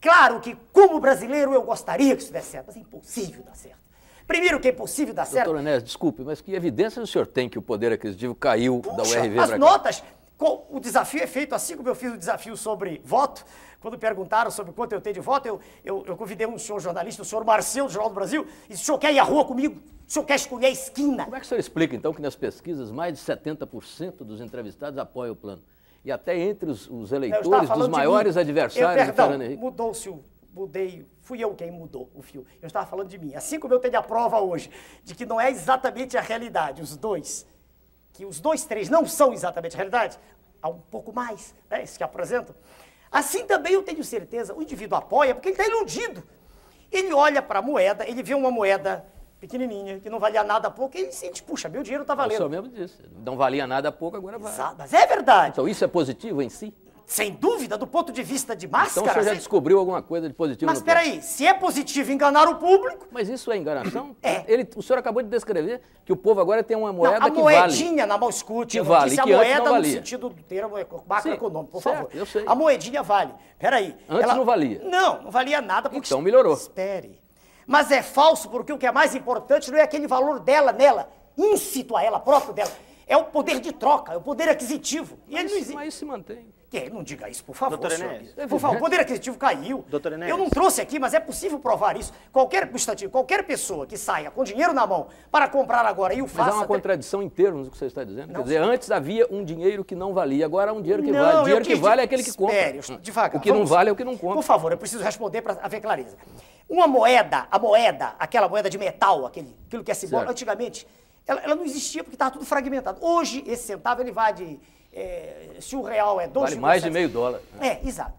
[SPEAKER 2] claro que como brasileiro eu gostaria que isso desse certo, mas é impossível dar certo. Primeiro que é impossível dar certo.
[SPEAKER 3] Doutor Onés, desculpe, mas que evidência o senhor tem que o poder aquisitivo caiu da
[SPEAKER 2] Puxa,
[SPEAKER 3] URV
[SPEAKER 2] as
[SPEAKER 3] para
[SPEAKER 2] notas, o desafio é feito assim como eu fiz o desafio sobre voto. Quando perguntaram sobre quanto eu tenho de voto, eu, eu, eu convidei um senhor jornalista, o senhor Marcelo, do Jornal do Brasil, e disse, o senhor quer ir à rua comigo? O senhor quer escolher a esquina?
[SPEAKER 3] Como é que o senhor explica, então, que nas pesquisas mais de 70% dos entrevistados apoiam o plano? E até entre os, os eleitores dos maiores adversários
[SPEAKER 2] eu,
[SPEAKER 3] do
[SPEAKER 2] perdão,
[SPEAKER 3] Fernando Henrique.
[SPEAKER 2] mudou-se o... Mudei, fui eu quem mudou o fio. Eu estava falando de mim. Assim como eu tenho a prova hoje de que não é exatamente a realidade, os dois, que os dois, três não são exatamente a realidade, há um pouco mais, né, esses que apresentam. Assim também eu tenho certeza, o indivíduo apoia porque ele está iludido. Ele olha para a moeda, ele vê uma moeda pequenininha, que não valia nada há pouco, e ele sente, puxa, meu dinheiro está
[SPEAKER 3] O senhor
[SPEAKER 2] valendo.
[SPEAKER 3] mesmo disse, não valia nada há pouco, agora vale.
[SPEAKER 2] Exato, Mas é verdade.
[SPEAKER 3] Então isso é positivo em si?
[SPEAKER 2] Sem dúvida, do ponto de vista de
[SPEAKER 3] Então o
[SPEAKER 2] máscara.
[SPEAKER 3] senhor já
[SPEAKER 2] sem-
[SPEAKER 3] descobriu alguma coisa de positivo
[SPEAKER 2] Mas espera aí, se é positivo enganar o público,
[SPEAKER 3] Mas isso é enganação?
[SPEAKER 2] É.
[SPEAKER 3] Ele, o senhor acabou de descrever que o povo agora tem uma
[SPEAKER 2] não,
[SPEAKER 3] moeda
[SPEAKER 2] a
[SPEAKER 3] que vale.
[SPEAKER 2] moedinha na mão escute,
[SPEAKER 3] Que
[SPEAKER 2] eu não
[SPEAKER 3] vale,
[SPEAKER 2] disse a
[SPEAKER 3] que antes
[SPEAKER 2] moeda
[SPEAKER 3] não
[SPEAKER 2] no sentido do termo macroeconômico, por
[SPEAKER 3] certo,
[SPEAKER 2] favor.
[SPEAKER 3] eu sei.
[SPEAKER 2] A moedinha vale. Peraí.
[SPEAKER 3] Antes não valia.
[SPEAKER 2] Não, não valia nada. Porque...
[SPEAKER 3] Então melhorou.
[SPEAKER 2] Espere. Mas é falso porque o que é mais importante não é aquele valor dela nela, íncito a ela, próprio dela. É o poder de troca, é o poder aquisitivo. E ele não
[SPEAKER 3] Mas,
[SPEAKER 2] existe.
[SPEAKER 3] mas se mantém.
[SPEAKER 2] Que? Não diga isso, por favor,
[SPEAKER 6] Doutor. Enéas.
[SPEAKER 2] Por favor, o poder aquisitivo caiu.
[SPEAKER 6] Doutor Enéas.
[SPEAKER 2] Eu não trouxe aqui, mas é possível provar isso. Qualquer substantivo, qualquer pessoa que saia com dinheiro na mão para comprar agora e o
[SPEAKER 3] Mas
[SPEAKER 2] faça...
[SPEAKER 3] há uma contradição em termos do que você está dizendo. Quer dizer, antes havia um dinheiro que não valia, agora há um dinheiro que
[SPEAKER 2] Não,
[SPEAKER 3] vale. O dinheiro que vale é aquele que compra.
[SPEAKER 2] Espere, estou- devagar.
[SPEAKER 3] O que não
[SPEAKER 2] vamos-
[SPEAKER 3] vale é o que não compra.
[SPEAKER 2] Por favor, eu preciso responder para haver clareza. Uma moeda, a moeda, aquela moeda de metal, aquele, aquilo que é simbólico, antigamente, ela, ela não existia porque estava tudo fragmentado. Hoje, esse centavo, ele vai de... eh, se o real é 2,7...
[SPEAKER 3] Vale mais de meio dólar.
[SPEAKER 2] É, exato.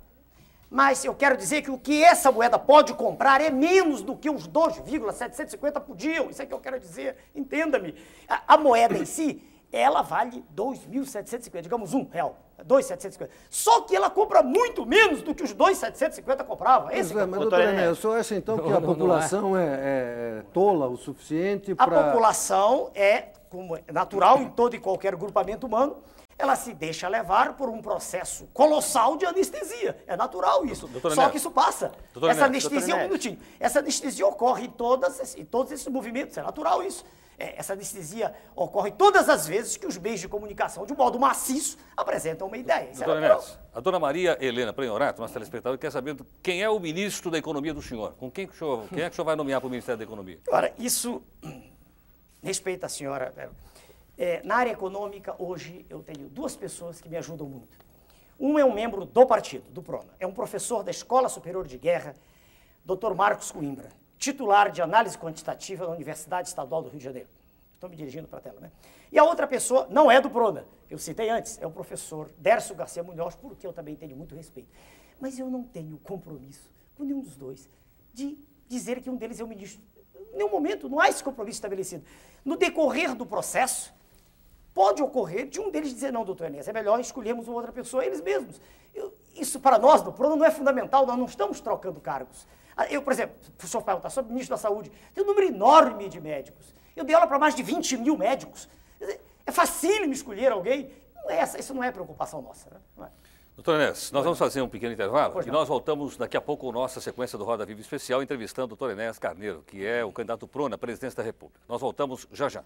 [SPEAKER 2] Mas eu quero dizer que o que essa moeda pode comprar é menos do que os 2,750 podiam. Isso é que eu quero dizer. Entenda-me. A, a moeda em si, ela vale 2.750, digamos um real. 2.750. Só que ela compra muito menos do que os 2.750 compravam. Esse que é
[SPEAKER 5] é,
[SPEAKER 2] o
[SPEAKER 5] mas, doutor Enéas, o senhor acha então que a
[SPEAKER 3] não, não
[SPEAKER 5] população é, é tola o suficiente
[SPEAKER 2] A
[SPEAKER 5] para...
[SPEAKER 2] população é, como é natural em todo e qualquer grupamento humano, ela se deixa levar por um processo colossal de anestesia. É natural isso.
[SPEAKER 1] Doutor- doutor
[SPEAKER 2] Só que isso passa.
[SPEAKER 1] Doutor
[SPEAKER 2] Essa anestesia, um
[SPEAKER 6] Neto.
[SPEAKER 2] minutinho. Essa anestesia ocorre em, todas, em todos esses movimentos. É natural isso. É, essa anestesia ocorre todas as vezes que os meios de comunicação, de modo maciço, apresentam uma ideia. Isso é
[SPEAKER 1] Doutora a dona Maria Helena Prenhorato, nossa telespectadora, quer saber quem é o ministro da Economia do senhor. Com quem, que o senhor, quem é que o senhor vai nomear para o Ministério da Economia?
[SPEAKER 2] Ora, isso respeita a senhora. É, na área econômica, hoje, eu tenho duas pessoas que me ajudam muito. Um é um membro do partido, do PRONA. É um professor da Escola Superior de Guerra, Dr. Marcos Coimbra, titular de análise quantitativa da Universidade Estadual do Rio de Janeiro. Estou me dirigindo para a tela, né? E a outra pessoa não é do PRONA, eu citei antes, é o professor Dércio Garcia Munhoz, porque eu também tenho muito respeito. Mas eu não tenho compromisso com nenhum dos dois de dizer que um deles é o ministro. Em nenhum momento, não há esse compromisso estabelecido. No decorrer do processo, pode ocorrer de um deles dizer, não, doutor Enéas, é melhor escolhermos outra pessoa, eles mesmos. Eu- isso para nós, do PRONA, não é fundamental, nós não estamos trocando cargos. Ah, Eu, por exemplo, o senhor perguntar sobre o ministro da Saúde, tem um número enorme de médicos. Eu dei aula para mais de 20 mil médicos. É facílimo escolher alguém. Não é isso não é preocupação nossa. Né? Não é.
[SPEAKER 1] Doutor Enéas, nós vamos fazer um pequeno intervalo
[SPEAKER 2] Pois
[SPEAKER 1] e
[SPEAKER 2] não.
[SPEAKER 1] nós voltamos daqui a pouco com nossa sequência do Roda Viva Especial, entrevistando o doutor Enéas Carneiro, que é o candidato PRONA à presidência da República. Nós voltamos já já.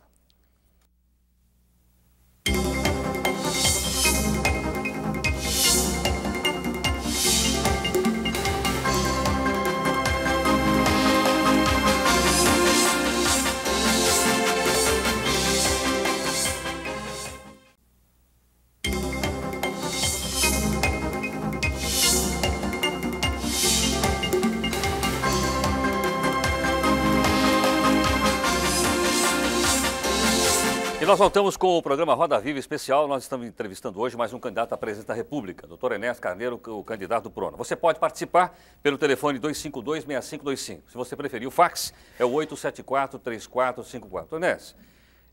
[SPEAKER 1] E nós voltamos com o programa Roda Viva Especial. Nós estamos entrevistando hoje mais um candidato à presidência da República, doutor Enéas Carneiro, o candidato do PRONA. Você pode participar pelo telefone 252-6525. Se você preferir, o fax é o 874-3454. Doutor Enéas,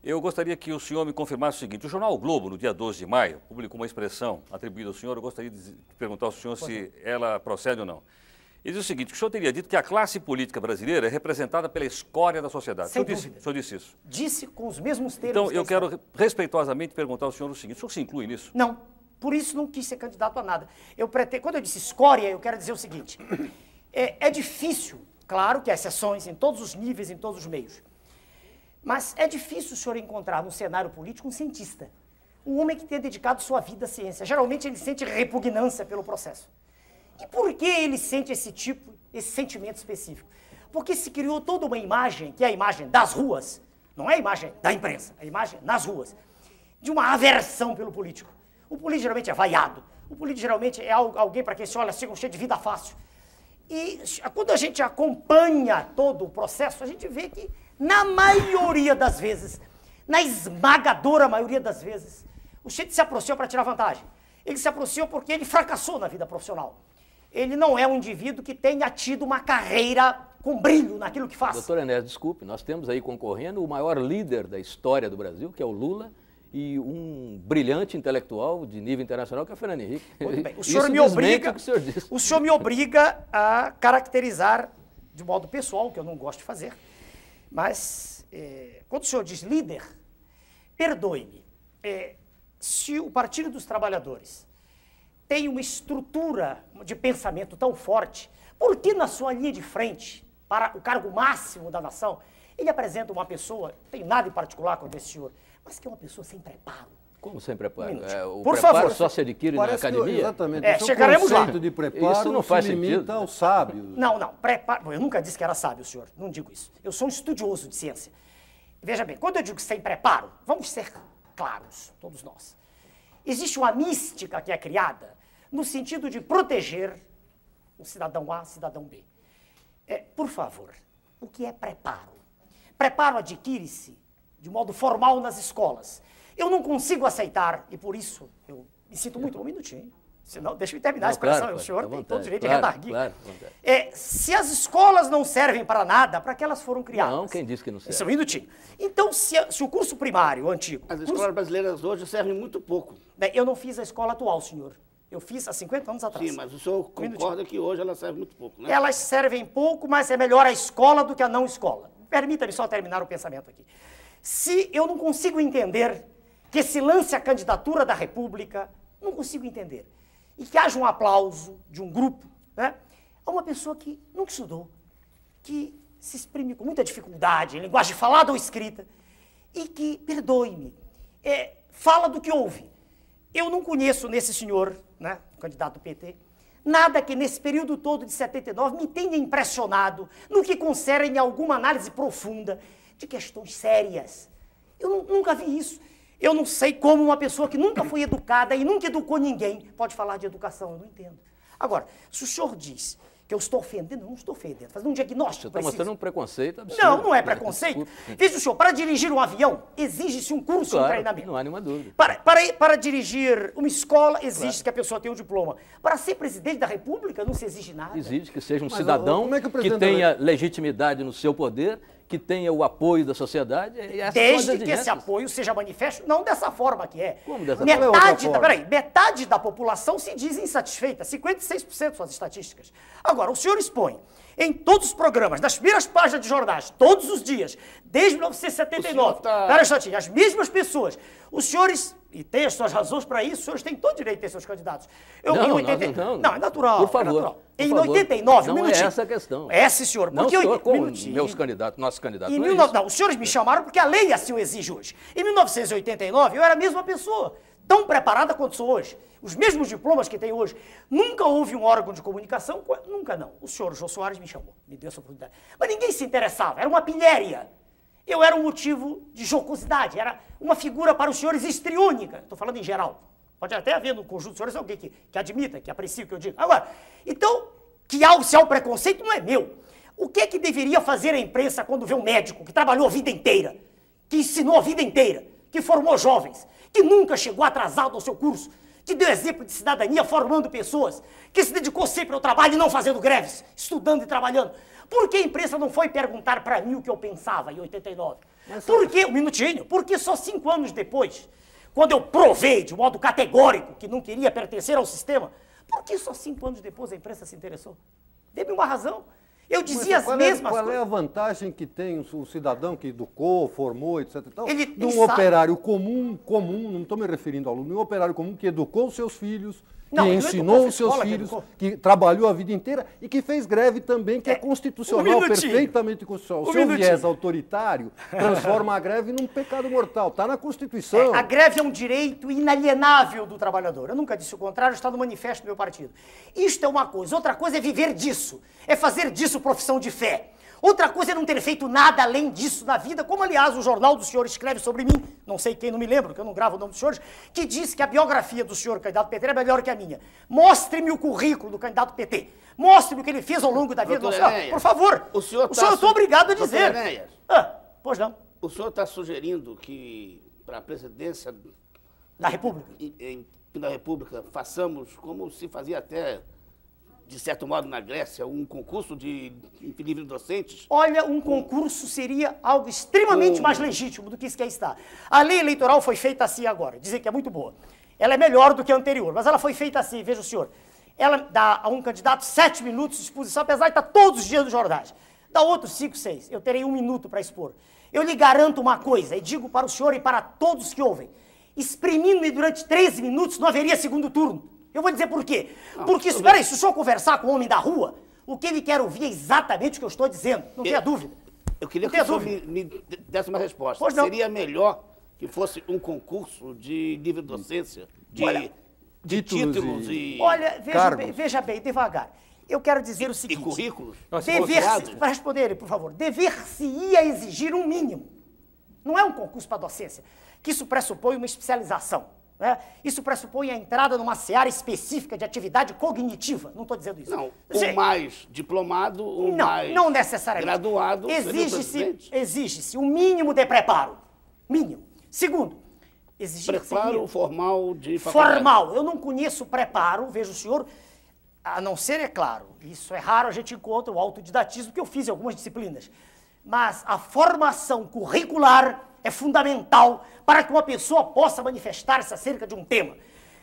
[SPEAKER 1] eu gostaria que o senhor me confirmasse o seguinte. O jornal o Globo, no dia 12 de maio, publicou uma expressão atribuída ao senhor. Eu gostaria de perguntar ao senhor se ela procede ou não. Ele diz o seguinte, o senhor teria dito que a classe política brasileira é representada pela escória da sociedade.
[SPEAKER 2] Sem
[SPEAKER 1] o senhor disse, o senhor disse isso.
[SPEAKER 2] Disse com os mesmos termos.
[SPEAKER 1] Então,
[SPEAKER 2] que
[SPEAKER 1] eu quero
[SPEAKER 2] história.
[SPEAKER 1] respeitosamente perguntar ao senhor o seguinte: o senhor se inclui nisso?
[SPEAKER 2] Não, por isso não quis ser candidato a nada. Eu pretendo, quando eu disse escória, eu quero dizer o seguinte: é, é difícil, claro que há exceções em todos os níveis, em todos os meios, mas é difícil o senhor encontrar no cenário político um cientista, um homem que tenha dedicado sua vida à ciência. Geralmente ele sente repugnância pelo processo. E por que ele sente esse tipo, esse sentimento específico? Porque se criou toda uma imagem, que é a imagem das ruas, não é a imagem da imprensa, é a imagem nas ruas, de uma aversão pelo político. O político geralmente é vaiado, o político geralmente é al- alguém para quem se olha assim, cheio de vida fácil. E quando a gente acompanha todo o processo, a gente vê que, na maioria das vezes, na esmagadora maioria das vezes, o sujeito se aproxima para tirar vantagem. Ele se aproxima porque ele fracassou na vida profissional. Ele não é um indivíduo que tenha tido uma carreira com brilho naquilo que faz.
[SPEAKER 3] Doutor Enéas, desculpe, nós temos aí concorrendo o maior líder da história do Brasil, que é o Lula, e um brilhante intelectual de nível internacional, que é o Fernando Henrique.
[SPEAKER 2] Muito bem. O senhor me obriga.
[SPEAKER 3] o senhor
[SPEAKER 2] o senhor me obriga a caracterizar de modo pessoal, que eu não gosto de fazer. Mas eh, quando o senhor diz líder, perdoe-me. eh, se o Partido dos Trabalhadores tem uma estrutura de pensamento tão forte, por que na sua linha de frente, para o cargo máximo da nação, ele apresenta uma pessoa, não tem nada em particular com esse senhor, mas que é uma pessoa sem preparo?
[SPEAKER 3] Como sem preparo?
[SPEAKER 2] Um.
[SPEAKER 3] É, o
[SPEAKER 2] Por
[SPEAKER 3] preparo
[SPEAKER 2] favor.
[SPEAKER 3] só se adquire na
[SPEAKER 5] Parece que,
[SPEAKER 3] academia?
[SPEAKER 5] exatamente.
[SPEAKER 2] É,
[SPEAKER 5] o seu
[SPEAKER 2] chegaremos lá.
[SPEAKER 5] conceito de preparo
[SPEAKER 3] Isso não faz
[SPEAKER 5] se limita
[SPEAKER 3] sentido.
[SPEAKER 5] aos sábios.
[SPEAKER 2] Não, não, preparo. Bom, Eu nunca disse que era sábio, senhor. Não digo isso. Eu sou um estudioso de ciência. Veja bem, quando eu digo sem preparo, vamos ser claros, todos nós. Existe uma mística que é criada no sentido de proteger o cidadão A, cidadão B. É, por favor, o que é preparo? Preparo adquire-se de modo formal nas escolas. Eu não consigo aceitar, e por isso eu me sinto muito um minutinho. Senão, deixa eu terminar a
[SPEAKER 3] Não,
[SPEAKER 2] expressão,
[SPEAKER 3] claro,
[SPEAKER 2] o
[SPEAKER 3] claro,
[SPEAKER 2] senhor tem
[SPEAKER 3] vontade,
[SPEAKER 2] todo o direito
[SPEAKER 3] claro,
[SPEAKER 2] de redarguir.
[SPEAKER 3] claro.
[SPEAKER 2] É, se as escolas não servem para nada, para que elas foram criadas?
[SPEAKER 3] Não, quem disse que não serve?
[SPEAKER 2] Só um minutinho. Então, se, a- se o curso primário, o antigo,
[SPEAKER 8] As
[SPEAKER 2] curso-
[SPEAKER 8] escolas brasileiras hoje servem muito pouco.
[SPEAKER 2] Bem, eu não fiz a escola atual, senhor. Eu fiz há 50 anos atrás.
[SPEAKER 8] Sim, mas o senhor concorda que hoje elas servem muito pouco, né?
[SPEAKER 2] Elas servem pouco, mas é melhor a escola do que a não escola. Permita-me só terminar o pensamento aqui. Se eu não consigo entender que se lance a candidatura da República, não consigo entender. E que haja um aplauso de um grupo, né? A uma pessoa que nunca estudou, que se exprime com muita dificuldade, em linguagem falada ou escrita, e que, perdoe-me, é, fala do que ouve. Eu não conheço nesse senhor, né, candidato do PT, nada que nesse período todo de 79 me tenha impressionado no que concerne alguma análise profunda de questões sérias. Eu nunca vi isso. Eu não sei como uma pessoa que nunca foi educada e nunca educou ninguém pode falar de educação. Eu não entendo. Agora, se o senhor diz que eu estou ofendendo, não estou ofendendo, fazendo um diagnóstico. Você
[SPEAKER 3] está mostrando um preconceito absurdo.
[SPEAKER 2] Não, não é preconceito. Veja o senhor, para dirigir um avião, exige-se um curso,
[SPEAKER 3] claro,
[SPEAKER 2] um treinamento.
[SPEAKER 3] Não há nenhuma dúvida.
[SPEAKER 2] Para, para, para dirigir uma escola, exige claro. que a pessoa tenha um diploma. Para ser presidente da República, não se exige nada.
[SPEAKER 3] Exige que seja um Mas, cidadão é que, que tenha legitimidade no seu poder que tenha o apoio da sociedade.
[SPEAKER 2] Desde que esse apoio seja manifesto, não dessa forma que é.
[SPEAKER 3] Como dessa
[SPEAKER 2] metade
[SPEAKER 3] forma?
[SPEAKER 2] Da, peraí, metade da população se diz insatisfeita, 56% são as estatísticas. Agora, o senhor expõe em todos os programas, nas primeiras páginas de jornais, todos os dias, desde 1979. Tá... Chatinho, as mesmas pessoas. Os senhores, e tem as suas razões para isso, os senhores têm todo direito de ter seus candidatos.
[SPEAKER 3] Eu, não, em 80... não, não,
[SPEAKER 2] não, é natural.
[SPEAKER 3] Por favor. É
[SPEAKER 2] natural.
[SPEAKER 3] Por
[SPEAKER 2] em
[SPEAKER 3] favor.
[SPEAKER 2] 89,
[SPEAKER 3] não
[SPEAKER 2] um minutinho.
[SPEAKER 3] é essa a questão.
[SPEAKER 2] É, sim, senhor.
[SPEAKER 3] Não,
[SPEAKER 2] porque
[SPEAKER 3] senhor,
[SPEAKER 2] eu...
[SPEAKER 3] como meus candidatos, nossos candidatos.
[SPEAKER 2] Em
[SPEAKER 3] não,
[SPEAKER 2] 19... não, os senhores me chamaram porque a lei assim o exige hoje. Em 1989, eu era a mesma pessoa tão preparada quanto sou hoje. Os mesmos diplomas que tenho hoje. Nunca houve um órgão de comunicação, nunca não. O senhor Jô Soares me chamou, me deu essa oportunidade. Mas ninguém se interessava, era uma pilhéria. Eu era um motivo de jocosidade, era uma figura para os senhores histriônica. Estou falando em geral. Pode até haver no conjunto de senhores alguém que, que admita, que aprecie o que eu digo. Agora, então, que se há o preconceito não é meu. O que é que deveria fazer a imprensa quando vê um médico que trabalhou a vida inteira, que ensinou a vida inteira, que formou jovens, que nunca chegou atrasado ao seu curso, que deu exemplo de cidadania formando pessoas, que se dedicou sempre ao trabalho e não fazendo greves, estudando e trabalhando. Por que a imprensa não foi perguntar para mim o que eu pensava em 89? Mas, Por que, um minutinho, porque só cinco anos depois, quando eu provei de modo categórico que não queria pertencer ao sistema, por que só cinco anos depois a imprensa se interessou? Dê-me uma razão. Eu dizia as
[SPEAKER 5] é-
[SPEAKER 2] mesmas
[SPEAKER 5] é, qual
[SPEAKER 2] coisas.
[SPEAKER 5] é a vantagem que tem o cidadão que educou, formou, etc. Tal,
[SPEAKER 2] Ele-
[SPEAKER 5] de um
[SPEAKER 2] ele sabe.
[SPEAKER 5] operário comum, comum, não estou me referindo ao aluno, um operário comum que educou seus filhos,
[SPEAKER 2] Não,
[SPEAKER 5] que ensinou os seus
[SPEAKER 2] escola que
[SPEAKER 5] filhos,
[SPEAKER 2] educou.
[SPEAKER 5] que trabalhou a vida inteira e que fez greve também, que é,
[SPEAKER 2] É,
[SPEAKER 5] constitucional,
[SPEAKER 2] um
[SPEAKER 5] perfeitamente constitucional.
[SPEAKER 2] Um
[SPEAKER 5] o seu
[SPEAKER 2] minutinho.
[SPEAKER 5] viés autoritário transforma a greve num pecado mortal. Está na Constituição.
[SPEAKER 2] É, a greve é um direito inalienável do trabalhador. Eu nunca disse o contrário, está no manifesto do meu partido. Isto é uma coisa. Outra coisa é viver disso. É fazer disso profissão de fé. Outra coisa é não ter feito nada além disso na vida, como aliás o jornal do senhor escreve sobre mim, não sei quem, não me lembro, que eu não gravo o nome dos senhores, que diz que a biografia do senhor candidato PT é melhor que a minha. Mostre-me o currículo do candidato PT. Mostre-me o que ele fez ao longo da vida.
[SPEAKER 8] Doutor
[SPEAKER 2] do senhor.
[SPEAKER 8] Enéas,
[SPEAKER 2] por favor.
[SPEAKER 8] o senhor
[SPEAKER 2] o
[SPEAKER 8] tá
[SPEAKER 2] senhor eu estou obrigado a dizer.
[SPEAKER 8] Enéas.
[SPEAKER 2] Ah, pois não.
[SPEAKER 8] O senhor está sugerindo que para a presidência
[SPEAKER 2] Da República.
[SPEAKER 8] em- em- da República façamos como se fazia até, de certo modo, na Grécia, um concurso de livre docentes?
[SPEAKER 2] Olha, um concurso seria algo extremamente
[SPEAKER 8] Com-
[SPEAKER 2] mais legítimo do que isso que aí está. A lei eleitoral foi feita assim agora, dizer que é muito boa. Ela é melhor do que a anterior, mas ela foi feita assim, veja o senhor. Ela dá a um candidato sete minutos de exposição, apesar de estar todos os dias nos jornais. Dá outros cinco, seis. Eu terei um minuto para expor. Eu lhe garanto uma coisa, e digo para o senhor e para todos que ouvem. Exprimindo-me durante 13 minutos, não haveria segundo turno. Eu vou dizer por quê. Porque, espera aí, se o senhor conversar com o homem da rua, o que ele quer ouvir é exatamente o que eu estou dizendo. Não tenha dúvida.
[SPEAKER 8] Eu queria
[SPEAKER 2] Não
[SPEAKER 8] que o senhor me, me desse uma resposta.
[SPEAKER 2] Pois não.
[SPEAKER 8] Seria melhor que fosse um concurso de livre docência, de,
[SPEAKER 2] Olha,
[SPEAKER 8] de
[SPEAKER 5] títulos
[SPEAKER 8] títulos
[SPEAKER 5] e-
[SPEAKER 8] e,
[SPEAKER 2] Olha, veja
[SPEAKER 5] Cargos.
[SPEAKER 2] bem, veja bem, devagar. Eu quero dizer o
[SPEAKER 8] e
[SPEAKER 2] seguinte.
[SPEAKER 8] currículos.
[SPEAKER 2] Dever
[SPEAKER 8] considerados.
[SPEAKER 2] para responder ele, por favor. Dever-se-ia exigir um mínimo. Não é um concurso para docência. Que isso pressupõe uma especialização. Né? Isso pressupõe a entrada numa seara específica de atividade cognitiva. Não estou dizendo isso.
[SPEAKER 8] Não, o mais diplomado, o
[SPEAKER 2] não,
[SPEAKER 8] mais
[SPEAKER 2] não necessariamente.
[SPEAKER 8] graduado o
[SPEAKER 2] Exige-se
[SPEAKER 8] presidente.
[SPEAKER 2] exige um mínimo de preparo. Mínimo. Segundo, exigir
[SPEAKER 8] Preparo formal de faculdade.
[SPEAKER 2] Formal. Eu não conheço preparo, veja o senhor, a não ser, é claro, isso é raro, a gente encontra o autodidatismo, que eu fiz em algumas disciplinas. Mas a formação curricular é fundamental para que uma pessoa possa manifestar-se acerca de um tema.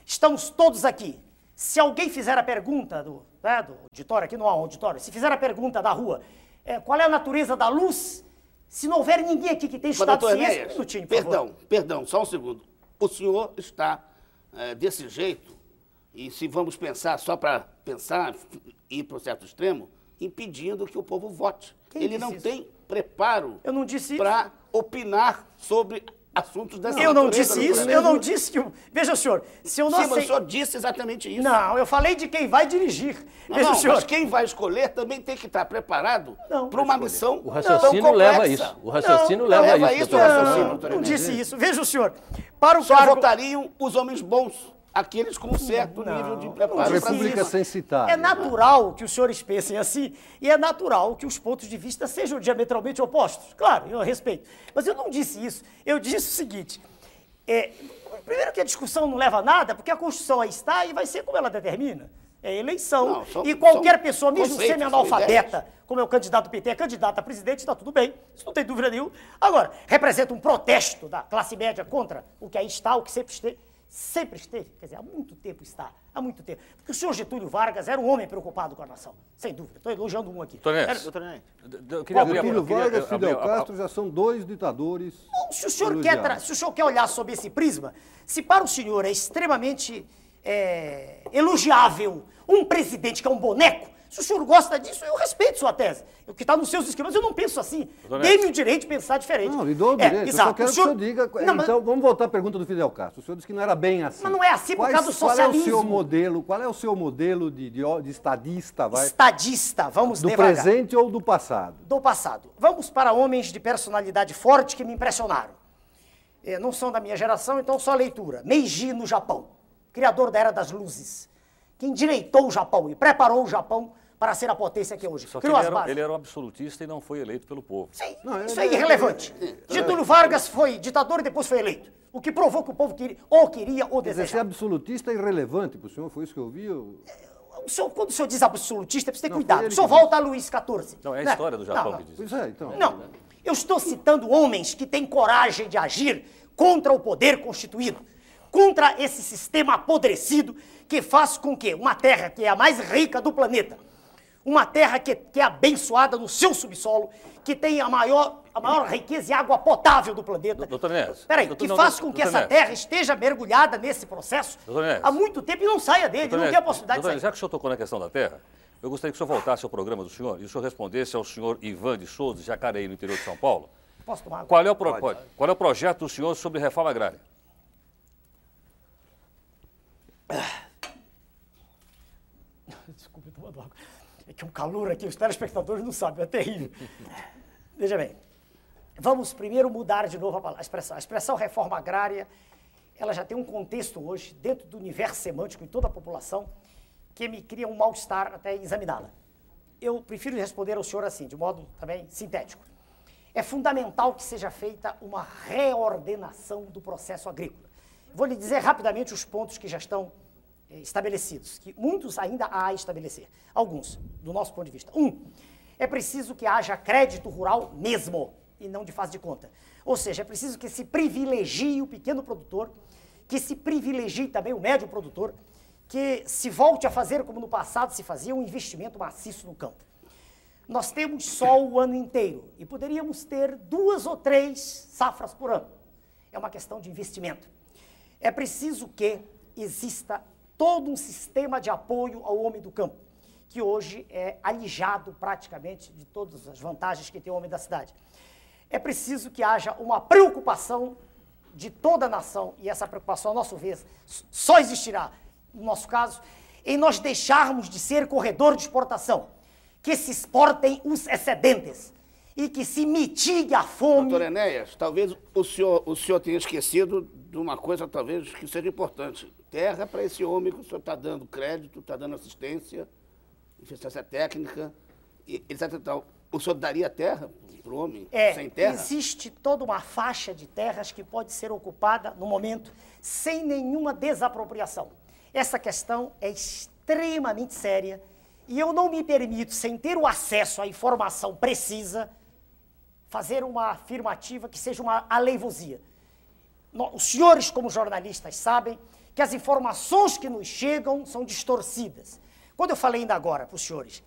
[SPEAKER 2] Estamos todos aqui. Se alguém fizer a pergunta do, né, do auditório, aqui não há um auditório, se fizer a pergunta da rua, é, qual é a natureza da luz, se não houver ninguém aqui que tenha estudado ciência, um
[SPEAKER 8] Enéas,
[SPEAKER 2] minutinho, por favor.
[SPEAKER 8] perdão, perdão, só um segundo. o senhor está eh, desse jeito, e se vamos pensar só para pensar, ir para o certo extremo, impedindo que o povo vote.
[SPEAKER 2] Quem
[SPEAKER 8] Ele não
[SPEAKER 2] isso?
[SPEAKER 8] tem preparo para opinar sobre assuntos dessa
[SPEAKER 2] Eu não disse isso, eu não disse que. o- Veja, senhor, se eu não
[SPEAKER 8] Sim, mas o senhor disse exatamente isso.
[SPEAKER 2] Não, eu falei de quem vai dirigir.
[SPEAKER 8] Não,
[SPEAKER 2] Veja,
[SPEAKER 8] não,
[SPEAKER 2] senhor.
[SPEAKER 8] mas quem vai escolher também tem que estar preparado
[SPEAKER 2] Não.
[SPEAKER 8] para uma missão
[SPEAKER 3] O
[SPEAKER 8] tão
[SPEAKER 3] raciocínio leva a
[SPEAKER 8] complexa.
[SPEAKER 3] isso. O raciocínio
[SPEAKER 2] Não,
[SPEAKER 3] leva,
[SPEAKER 8] leva
[SPEAKER 3] a
[SPEAKER 8] isso,
[SPEAKER 3] isso.
[SPEAKER 2] Não, não
[SPEAKER 8] Ernesto.
[SPEAKER 2] disse isso. Veja, senhor, para o
[SPEAKER 8] Só
[SPEAKER 2] cargo...
[SPEAKER 8] votariam os homens bons, aqueles com um certo nível de
[SPEAKER 2] não
[SPEAKER 8] preparo.
[SPEAKER 5] A República
[SPEAKER 2] isso.
[SPEAKER 5] censitária.
[SPEAKER 2] É natural que os senhores pensem assim e é natural que os pontos de vista sejam diametralmente opostos. Claro, eu respeito. Mas eu não disse isso. Eu disse o seguinte: é, primeiro que a discussão não leva a nada, porque a Constituição aí está e vai ser como ela determina. É eleição.
[SPEAKER 8] Não, são-
[SPEAKER 2] e qualquer pessoa, mesmo semi-analfabeta, como é o candidato do PT, é candidato a presidente, está tudo bem. Isso não tem dúvida nenhuma. Agora, representa um protesto da classe média contra o que aí está, o que sempre esteve. Sempre esteve, quer dizer, há muito tempo está, há muito tempo. Porque o senhor Getúlio Vargas era um homem preocupado com a nação, sem dúvida. Estou elogiando um aqui.
[SPEAKER 1] Doutor Neves,
[SPEAKER 5] Getúlio Vargas,
[SPEAKER 1] abrir
[SPEAKER 5] Fidel Castro já são dois ditadores.
[SPEAKER 2] Bom, se o senhor quer, tra- se o senhor quer olhar sob esse prisma, se para o senhor é extremamente é, elogiável um presidente que é um boneco, se o senhor gosta disso, eu respeito sua tese. O que está nos seus esquemas, eu não penso assim. Dê-me o direito de pensar diferente.
[SPEAKER 5] Não, lhe dou o
[SPEAKER 2] É,
[SPEAKER 5] direito. eu
[SPEAKER 2] exato.
[SPEAKER 5] só quero
[SPEAKER 2] O senhor-
[SPEAKER 5] que o senhor diga.
[SPEAKER 2] Não, mas-
[SPEAKER 5] então, vamos voltar à pergunta do Fidel Castro. O senhor disse que não era bem assim.
[SPEAKER 2] Mas não é assim por
[SPEAKER 5] Quais-
[SPEAKER 2] causa do
[SPEAKER 5] Qual é o seu
[SPEAKER 2] socialismo.
[SPEAKER 5] modelo? Qual é o seu modelo de, de, de estadista, vai?
[SPEAKER 2] Estadista, vamos
[SPEAKER 5] Do
[SPEAKER 2] devagar.
[SPEAKER 5] presente ou do passado?
[SPEAKER 2] do passado. Vamos para homens de personalidade forte que me impressionaram. Eh, não são da minha geração, então só leitura. Meiji no Japão, criador da Era das Luzes, que endireitou o Japão e preparou o Japão para ser a potência que é hoje.
[SPEAKER 1] Só que ele
[SPEAKER 2] as
[SPEAKER 1] era, ele era um absolutista e não foi eleito pelo povo.
[SPEAKER 2] Sim,
[SPEAKER 5] Não,
[SPEAKER 2] isso
[SPEAKER 5] ele-
[SPEAKER 2] é irrelevante. Getúlio Vargas foi ditador e depois foi eleito. O que provou que o povo queria, ou queria ou desejava.
[SPEAKER 5] absolutista é irrelevante para o senhor, foi isso que eu vi? Eu-
[SPEAKER 2] O senhor, quando o senhor diz absolutista, precisa ter
[SPEAKER 5] Não,
[SPEAKER 2] cuidado. O senhor volta a Luís XIV.
[SPEAKER 1] Não, é a
[SPEAKER 2] né?
[SPEAKER 1] história do Japão
[SPEAKER 2] Não,
[SPEAKER 1] que diz.
[SPEAKER 5] Pois é, então.
[SPEAKER 2] Não, eu estou citando homens que têm coragem de agir contra o poder constituído, contra esse sistema apodrecido que faz com que uma terra que é a mais rica do planeta, uma terra que, que é abençoada no seu subsolo, que tem a maior, a maior riqueza e água potável do planeta.
[SPEAKER 1] Doutor Neves,
[SPEAKER 2] Peraí,
[SPEAKER 1] doutor-
[SPEAKER 2] que
[SPEAKER 1] não,
[SPEAKER 2] faz
[SPEAKER 1] doutor-
[SPEAKER 2] com que essa terra esteja mergulhada nesse processo há muito tempo e não saia dele,
[SPEAKER 1] Doutor
[SPEAKER 2] não tem a possibilidade
[SPEAKER 1] doutor
[SPEAKER 2] de sair.
[SPEAKER 1] já que o senhor tocou na questão da terra, eu gostaria que o senhor voltasse ao programa do senhor e o senhor respondesse ao senhor Ivan de Souza, de Jacareí, no interior de São Paulo.
[SPEAKER 2] Posso tomar água?
[SPEAKER 1] Qual é o, pro- pode. Qual é o projeto do senhor sobre reforma agrária?
[SPEAKER 2] Tô tomando água. É que um calor aqui, os telespectadores não sabem, é terrível. Veja bem, vamos primeiro mudar de novo a, expressão. A expressão reforma agrária, ela já tem um contexto hoje, dentro do universo semântico em toda a população, que me cria um mal-estar até examiná-la. Eu prefiro responder ao senhor assim, de modo também sintético. É fundamental que seja feita uma reordenação do processo agrícola. Vou lhe dizer rapidamente os pontos que já estão eh, estabelecidos, que muitos ainda há a estabelecer. Alguns, do nosso ponto de vista. Um, é preciso que haja crédito rural mesmo, e não de fase de conta. Ou seja, é preciso que se privilegie o pequeno produtor, que se privilegie também o médio produtor, que se volte a fazer como no passado se fazia, um investimento maciço no campo. Nós temos sol o ano inteiro e poderíamos ter duas ou três safras por ano. É uma questão de investimento. É preciso que exista todo um sistema de apoio ao homem do campo, que hoje é alijado praticamente de todas as vantagens que tem o homem da cidade. É preciso que haja uma preocupação de toda a nação, e essa preocupação, a nosso ver, só existirá, no nosso caso, em nós deixarmos de ser corredor de exportação, que se exportem os excedentes e que se mitigue a fome.
[SPEAKER 8] Doutor Enéas, talvez o senhor, o senhor tenha esquecido de uma coisa talvez que seja importante. Terra para esse homem que o senhor está dando crédito, está dando assistência, assistência técnica, etc. tal. O senhor daria terra para o homem
[SPEAKER 2] É,
[SPEAKER 8] sem terra?
[SPEAKER 2] existe toda uma faixa de terras que pode ser ocupada no momento sem nenhuma desapropriação. Essa questão é extremamente séria e eu não me permito, sem ter o acesso à informação precisa, fazer uma afirmativa que seja uma aleivosia. Os senhores, como jornalistas, sabem que as informações que nos chegam são distorcidas. Quando eu falei ainda agora para os senhores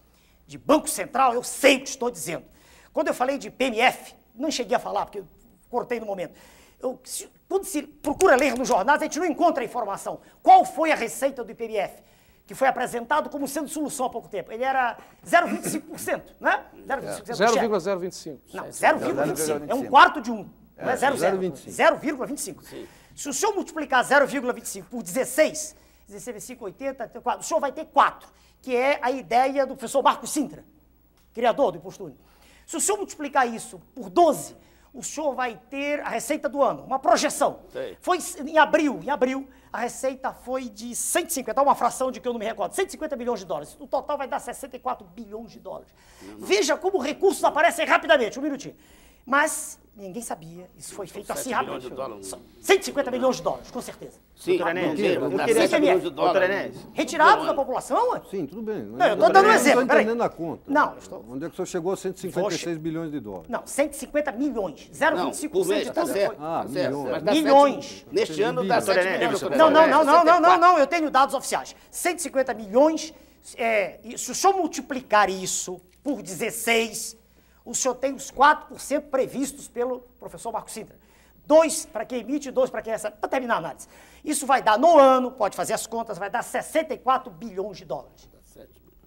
[SPEAKER 2] de Banco Central, eu sei o que estou dizendo. Quando eu falei de PMF, não cheguei a falar, porque eu cortei no momento. Eu, se, quando se procura ler nos jornais, a gente não encontra a informação. Qual foi a receita do IPMF? Que foi apresentado como sendo solução há pouco tempo. Ele era 0,25%, né? 0,25% do cheque.
[SPEAKER 4] 0,025.
[SPEAKER 2] Não, 0,25. É um quarto de um. Não é 0,0. 0,25. Se o senhor multiplicar 0,25 por 16, 16 vezes 5, 80, o senhor vai ter 4, que é a ideia do professor Marco Sintra, criador do imposto único. Se o senhor multiplicar isso por 12, o senhor vai ter a receita do ano, uma projeção.
[SPEAKER 8] Sei.
[SPEAKER 2] Foi em abril, em abril, a receita foi de 150, uma fração de que eu não me recordo, 150 bilhões de dólares. No total vai dar 64 bilhões de dólares. Veja como recursos aparecem rapidamente, um minutinho. Mas ninguém sabia, isso foi feito assim
[SPEAKER 8] 7 bilhões
[SPEAKER 2] rapidamente.
[SPEAKER 8] de dólares.
[SPEAKER 2] Só 150 milhões de dólares, com certeza.
[SPEAKER 8] Sim,
[SPEAKER 6] Doutor
[SPEAKER 8] não queira,
[SPEAKER 6] eu
[SPEAKER 8] dá
[SPEAKER 6] queria-
[SPEAKER 8] 7 milhões de
[SPEAKER 6] Doutor
[SPEAKER 8] dólares.
[SPEAKER 6] Enéas,
[SPEAKER 2] Retirados da população, ué?
[SPEAKER 5] Sim, tudo bem.
[SPEAKER 2] Não, eu tô dando um
[SPEAKER 5] não
[SPEAKER 2] exemplo,
[SPEAKER 5] estou
[SPEAKER 2] peraí.
[SPEAKER 5] entendendo a conta.
[SPEAKER 2] Não, estou-
[SPEAKER 5] Onde é que o senhor chegou a 156 bilhões de dólares?
[SPEAKER 2] Não, 150 milhões.
[SPEAKER 8] Não,
[SPEAKER 2] 0,25%
[SPEAKER 8] por mês,
[SPEAKER 2] de
[SPEAKER 8] tá
[SPEAKER 2] tudo
[SPEAKER 8] certo.
[SPEAKER 2] foi.
[SPEAKER 5] Ah,
[SPEAKER 8] tá certo.
[SPEAKER 5] milhões.
[SPEAKER 8] Mas dá
[SPEAKER 2] Milhões.
[SPEAKER 8] sete- neste ano dá
[SPEAKER 5] Doutor
[SPEAKER 8] 7
[SPEAKER 6] Enéas,
[SPEAKER 8] milhões.
[SPEAKER 6] doutor
[SPEAKER 2] Não, não, não, não, não, não,
[SPEAKER 8] 64.
[SPEAKER 2] não, eu tenho dados oficiais. 150 milhões, é, e se o senhor multiplicar isso por 16, o senhor tem os 4% previstos pelo professor Marco Sintra. Dois para quem emite, dois para quem recebe. Para terminar a análise. Isso vai dar no ano, pode fazer as contas, vai dar 64 bilhões de dólares.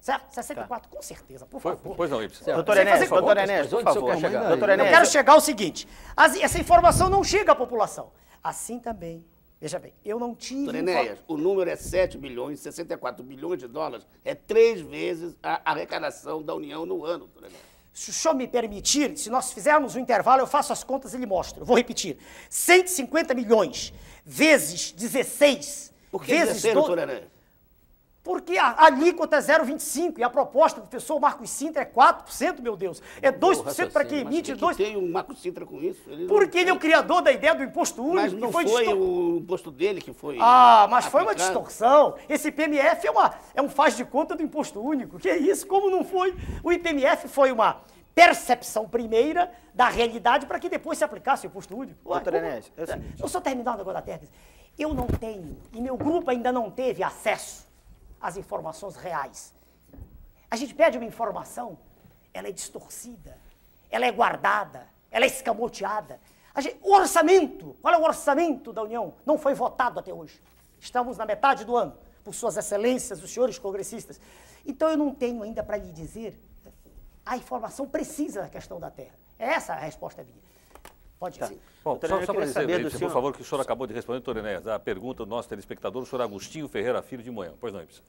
[SPEAKER 2] Certo? 64, com certeza, por favor.
[SPEAKER 1] pois não, Ibsen.
[SPEAKER 6] Doutor Enéas,
[SPEAKER 2] fazer
[SPEAKER 6] doutor Enéas, por favor.
[SPEAKER 3] quer chegar?
[SPEAKER 6] Doutor
[SPEAKER 2] Eu quero chegar ao seguinte: as- essa informação não chega à população. Assim também, veja bem, eu não tive.
[SPEAKER 8] Doutor Enéas, o número é 7 bilhões, 64 bilhões de dólares. É três vezes a arrecadação da União no ano, doutor Enéas.
[SPEAKER 2] Se o senhor me permitir, se nós fizermos um intervalo, eu faço as contas e lhe mostro. Eu vou repetir. 150 milhões vezes 16
[SPEAKER 8] Por que
[SPEAKER 2] vezes
[SPEAKER 8] 16,
[SPEAKER 2] 12
[SPEAKER 8] doutor Enéas?
[SPEAKER 2] Porque a alíquota é 0,25 e a proposta do professor Marcos Sintra é 4%, meu Deus. É 2% para quem emite,
[SPEAKER 8] O que
[SPEAKER 2] 2%.
[SPEAKER 8] tem o Marco Sintra com isso? Ele não
[SPEAKER 2] Porque ele é o criador da ideia do imposto único.
[SPEAKER 8] Mas
[SPEAKER 2] que
[SPEAKER 8] não
[SPEAKER 2] foi
[SPEAKER 8] foi
[SPEAKER 2] distor-
[SPEAKER 8] o imposto dele que foi.
[SPEAKER 2] Ah, mas foi uma
[SPEAKER 8] aplicado?
[SPEAKER 2] distorção. Esse IPMF é, uma, é um faz de conta do imposto único. Que é isso? Como não foi? O IPMF foi uma percepção primeira da realidade para que depois se aplicasse o imposto único. Ué,
[SPEAKER 6] Doutor Enéas, é o seguinte.
[SPEAKER 2] Eu só terminar o negócio da terra. Eu não tenho, e meu grupo ainda não teve acesso às informações reais. A gente pede uma informação, ela é distorcida, ela é guardada, ela é escamoteada. Gente- o orçamento, qual é o orçamento da União? Não foi votado até hoje. Estamos na metade do ano, por suas excelências, os senhores congressistas. Então eu não tenho ainda para lhe dizer a informação precisa da questão da terra. Essa é a resposta minha. Pode ir.
[SPEAKER 1] Bom,
[SPEAKER 6] Doutor
[SPEAKER 1] só, só para dizer,
[SPEAKER 6] saber
[SPEAKER 1] Ibsen,
[SPEAKER 6] senhor-
[SPEAKER 1] por favor, que o senhor acabou de responder, doutor Enéas, a pergunta do nosso telespectador, o senhor Agostinho Ferreira Filho de Moema. Pois não, Ibsen.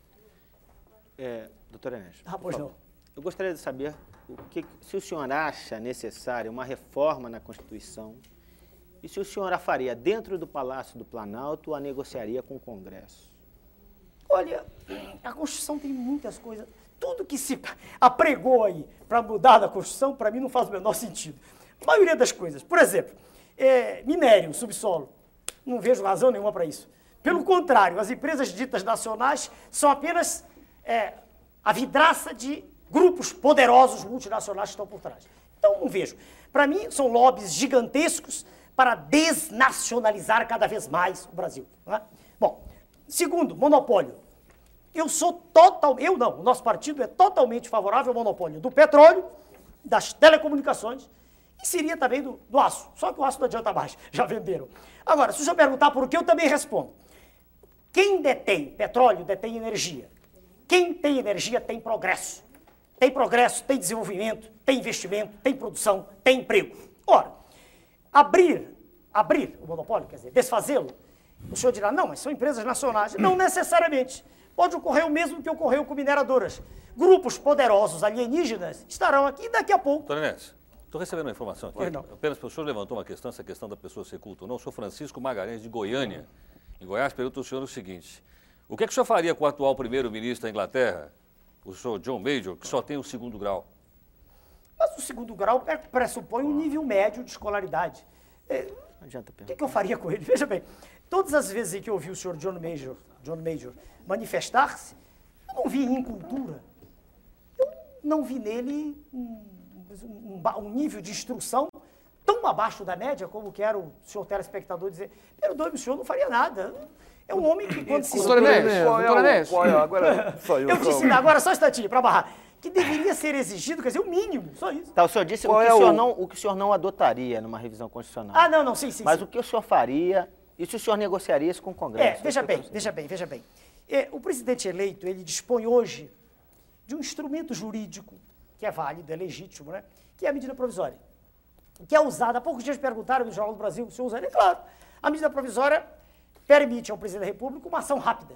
[SPEAKER 6] É, doutor Enéas,
[SPEAKER 2] Ah, pois
[SPEAKER 6] favor.
[SPEAKER 2] não.
[SPEAKER 6] Eu gostaria de saber o que, se o senhor acha necessária uma reforma na Constituição e se o senhor a faria dentro do Palácio do Planalto ou a negociaria com o Congresso.
[SPEAKER 2] Olha, a Constituição tem muitas coisas. Tudo que se apregou aí para mudar da Constituição, para mim, não faz o menor sentido. A maioria das coisas. Por exemplo, é, minério, subsolo. Não vejo razão nenhuma para isso. Pelo contrário, as empresas ditas nacionais são apenas é, a vidraça de grupos poderosos multinacionais que estão por trás. Então, não vejo. Para mim, são lobbies gigantescos para desnacionalizar cada vez mais o Brasil. é? Bom, segundo, monopólio. Eu sou total, eu não, o nosso partido é totalmente favorável ao monopólio do petróleo, das telecomunicações e seria também do, do aço. Só que o aço não adianta mais, já venderam. Agora, se o senhor perguntar por que, eu também respondo. Quem detém petróleo detém energia. Quem tem energia tem progresso. Tem progresso, tem desenvolvimento, tem investimento, tem produção, tem emprego. Ora, abrir, abrir o monopólio, quer dizer, desfazê-lo, o senhor dirá, não, mas são empresas nacionais. Não necessariamente. Pode ocorrer o mesmo que ocorreu com mineradoras. Grupos poderosos alienígenas estarão aqui daqui a pouco.
[SPEAKER 1] Enéas, estou recebendo uma informação aqui.
[SPEAKER 2] Não.
[SPEAKER 1] Apenas o senhor levantou uma questão, essa questão da pessoa ser culta ou não. O senhor Francisco Magalhães, de Goiânia, em Goiás, pergunta ao senhor o seguinte: o que, é que o senhor faria com o atual primeiro-ministro da Inglaterra, o senhor John Major, que só tem o segundo grau?
[SPEAKER 2] Mas o segundo grau pre- pressupõe um nível médio de escolaridade. É,
[SPEAKER 6] Não adianta
[SPEAKER 2] O que,
[SPEAKER 6] perguntar.
[SPEAKER 2] que eu faria com ele? Veja bem, todas as vezes em que eu vi o senhor John Major, John Major manifestar-se, eu não vi incultura. Eu não vi nele um, um um nível de instrução tão abaixo da média como quer o senhor telespectador dizer. Perdoe-me, o senhor não faria nada. É um homem que quando se...
[SPEAKER 4] Doutor Enéas,
[SPEAKER 7] Qual é
[SPEAKER 4] doutor
[SPEAKER 7] o-
[SPEAKER 4] Enéas.
[SPEAKER 7] qual é o- agora, só eu,
[SPEAKER 2] ensino agora, só um instantinho, para barrar. que deveria ser exigido, quer dizer, o mínimo, só isso.
[SPEAKER 6] Tá, o senhor disse o que,
[SPEAKER 7] é
[SPEAKER 6] o, senhor não, o que o senhor não adotaria numa revisão constitucional.
[SPEAKER 2] Ah, não, não, sim, sim.
[SPEAKER 6] Mas
[SPEAKER 2] sim.
[SPEAKER 6] o que o senhor faria e se o senhor negociaria isso com o Congresso?
[SPEAKER 2] É, veja bem,
[SPEAKER 6] quero
[SPEAKER 2] veja bem, veja bem. É, o presidente eleito, ele dispõe hoje de um instrumento jurídico que é válido, é legítimo, né? Que é a medida provisória. Que é usada, há poucos dias perguntaram no Jornal do Brasil, senhor usaria? Claro. A medida provisória permite ao presidente da República uma ação rápida.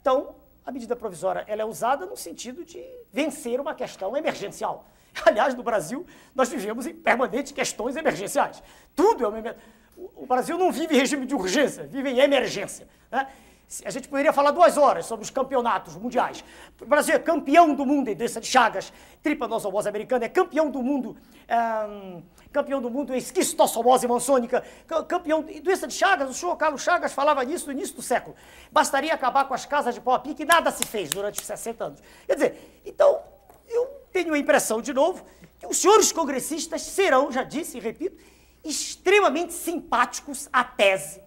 [SPEAKER 2] Então, a medida provisória ela é usada no sentido de vencer uma questão emergencial. Aliás, no Brasil, nós vivemos em permanentes questões emergenciais. Tudo é uma emer... O o Brasil não vive em regime de urgência, vive em emergência. né? A gente poderia falar duas horas sobre os campeonatos mundiais. O Brasil é campeão do mundo em doença de Chagas, tripanossomose americana, é campeão do mundo, campeão do mundo em esquistossomose mansônica, ca- campeão em doença de Chagas. O senhor Carlos Chagas falava nisso no início do século. Bastaria acabar com as casas de pau a pique e nada se fez durante 60 anos. Quer dizer, então, eu tenho a impressão, de novo, que os senhores congressistas serão, já disse e repito, extremamente simpáticos à tese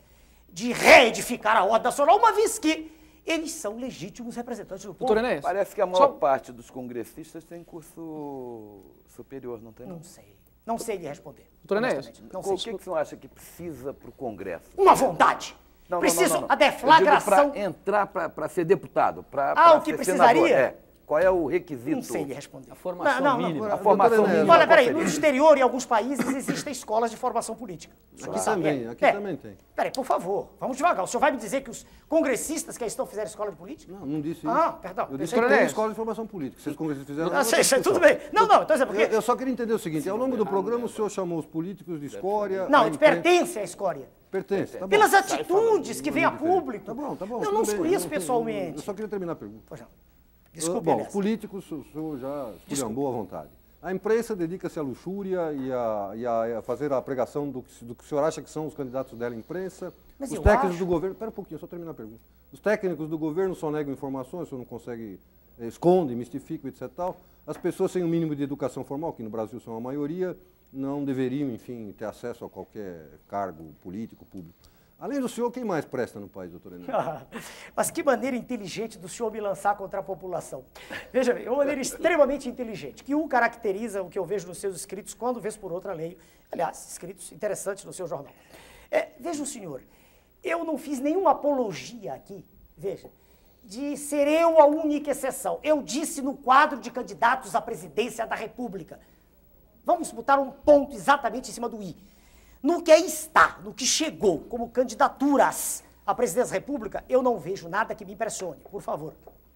[SPEAKER 2] de reedificar a ordem nacional, uma vez que eles são legítimos representantes do povo.
[SPEAKER 4] Doutor
[SPEAKER 7] Parece que a maior
[SPEAKER 4] só-
[SPEAKER 7] parte dos congressistas tem curso superior, não tem?
[SPEAKER 2] Não sei. Não sei lhe responder.
[SPEAKER 4] Doutor Enéas.
[SPEAKER 2] Não
[SPEAKER 7] O
[SPEAKER 2] sei.
[SPEAKER 7] que, que o senhor acha que precisa para o Congresso?
[SPEAKER 2] Uma vontade.
[SPEAKER 7] Não, não,
[SPEAKER 2] Preciso
[SPEAKER 7] não, não, não.
[SPEAKER 2] a deflagração.
[SPEAKER 7] Para entrar para ser deputado, para
[SPEAKER 2] Ah, o que precisaria?
[SPEAKER 7] É. Qual é o requisito?
[SPEAKER 2] Não sei lhe responder.
[SPEAKER 3] A formação
[SPEAKER 2] não, não,
[SPEAKER 3] mínima.
[SPEAKER 2] Não,
[SPEAKER 7] A formação mínima.
[SPEAKER 2] Olha, peraí, no exterior, em alguns países, existem escolas de formação política.
[SPEAKER 5] Aqui também, aqui
[SPEAKER 2] É.
[SPEAKER 5] também tem.
[SPEAKER 2] Peraí, por favor, vamos devagar. O senhor vai me dizer que os congressistas que aí estão fizeram escola de política?
[SPEAKER 5] Não, não disse isso.
[SPEAKER 2] Ah, perdão.
[SPEAKER 5] Eu disse que tem escola de formação política. Se os congressistas fizeram...
[SPEAKER 2] Ah, sei, sei, tudo bem. Não, não, então é porque...
[SPEAKER 5] Eu, eu só queria entender o seguinte, ao longo do programa o senhor chamou os políticos de escória...
[SPEAKER 2] Não, pertence à escória.
[SPEAKER 5] Pertence, tá.
[SPEAKER 2] Pelas atitudes que vêm a público.
[SPEAKER 5] Tá bom, tá bom.
[SPEAKER 2] Eu não os conheço pessoalmente.
[SPEAKER 5] Eu só queria terminar a pergunta.
[SPEAKER 2] Pois não.
[SPEAKER 5] Ah,
[SPEAKER 2] Desculpe,
[SPEAKER 5] Bom, políticos, o senhor já esculhambou à vontade. A imprensa dedica-se à luxúria e a, e a- fazer a pregação do que, do que o senhor acha que são os candidatos dela à imprensa.
[SPEAKER 2] Mas
[SPEAKER 5] os
[SPEAKER 2] eu
[SPEAKER 5] técnicos
[SPEAKER 2] acho-
[SPEAKER 5] do governo. Espera um pouquinho, só terminar a pergunta. Os técnicos do governo só negam informações, o senhor não consegue, eh, esconde, mistifica, etc. Tal. As pessoas sem o mínimo de educação formal, que no Brasil são a maioria, não deveriam, enfim, ter acesso a qualquer cargo político, público. Além do senhor, quem mais presta no país, doutor Enéas?
[SPEAKER 2] Mas que maneira inteligente do senhor me lançar contra a população. Veja bem, é uma maneira extremamente inteligente, que um caracteriza o que eu vejo nos seus escritos, quando vez por outra leio. Aliás, escritos interessantes no seu jornal. É, veja o senhor, eu não fiz nenhuma apologia aqui, veja, de ser eu a única exceção. Eu disse no quadro de candidatos à presidência da República. Vamos botar um ponto exatamente em cima do i. No que está, no que chegou como candidaturas à presidência da República, eu não vejo nada que me impressione, por favor,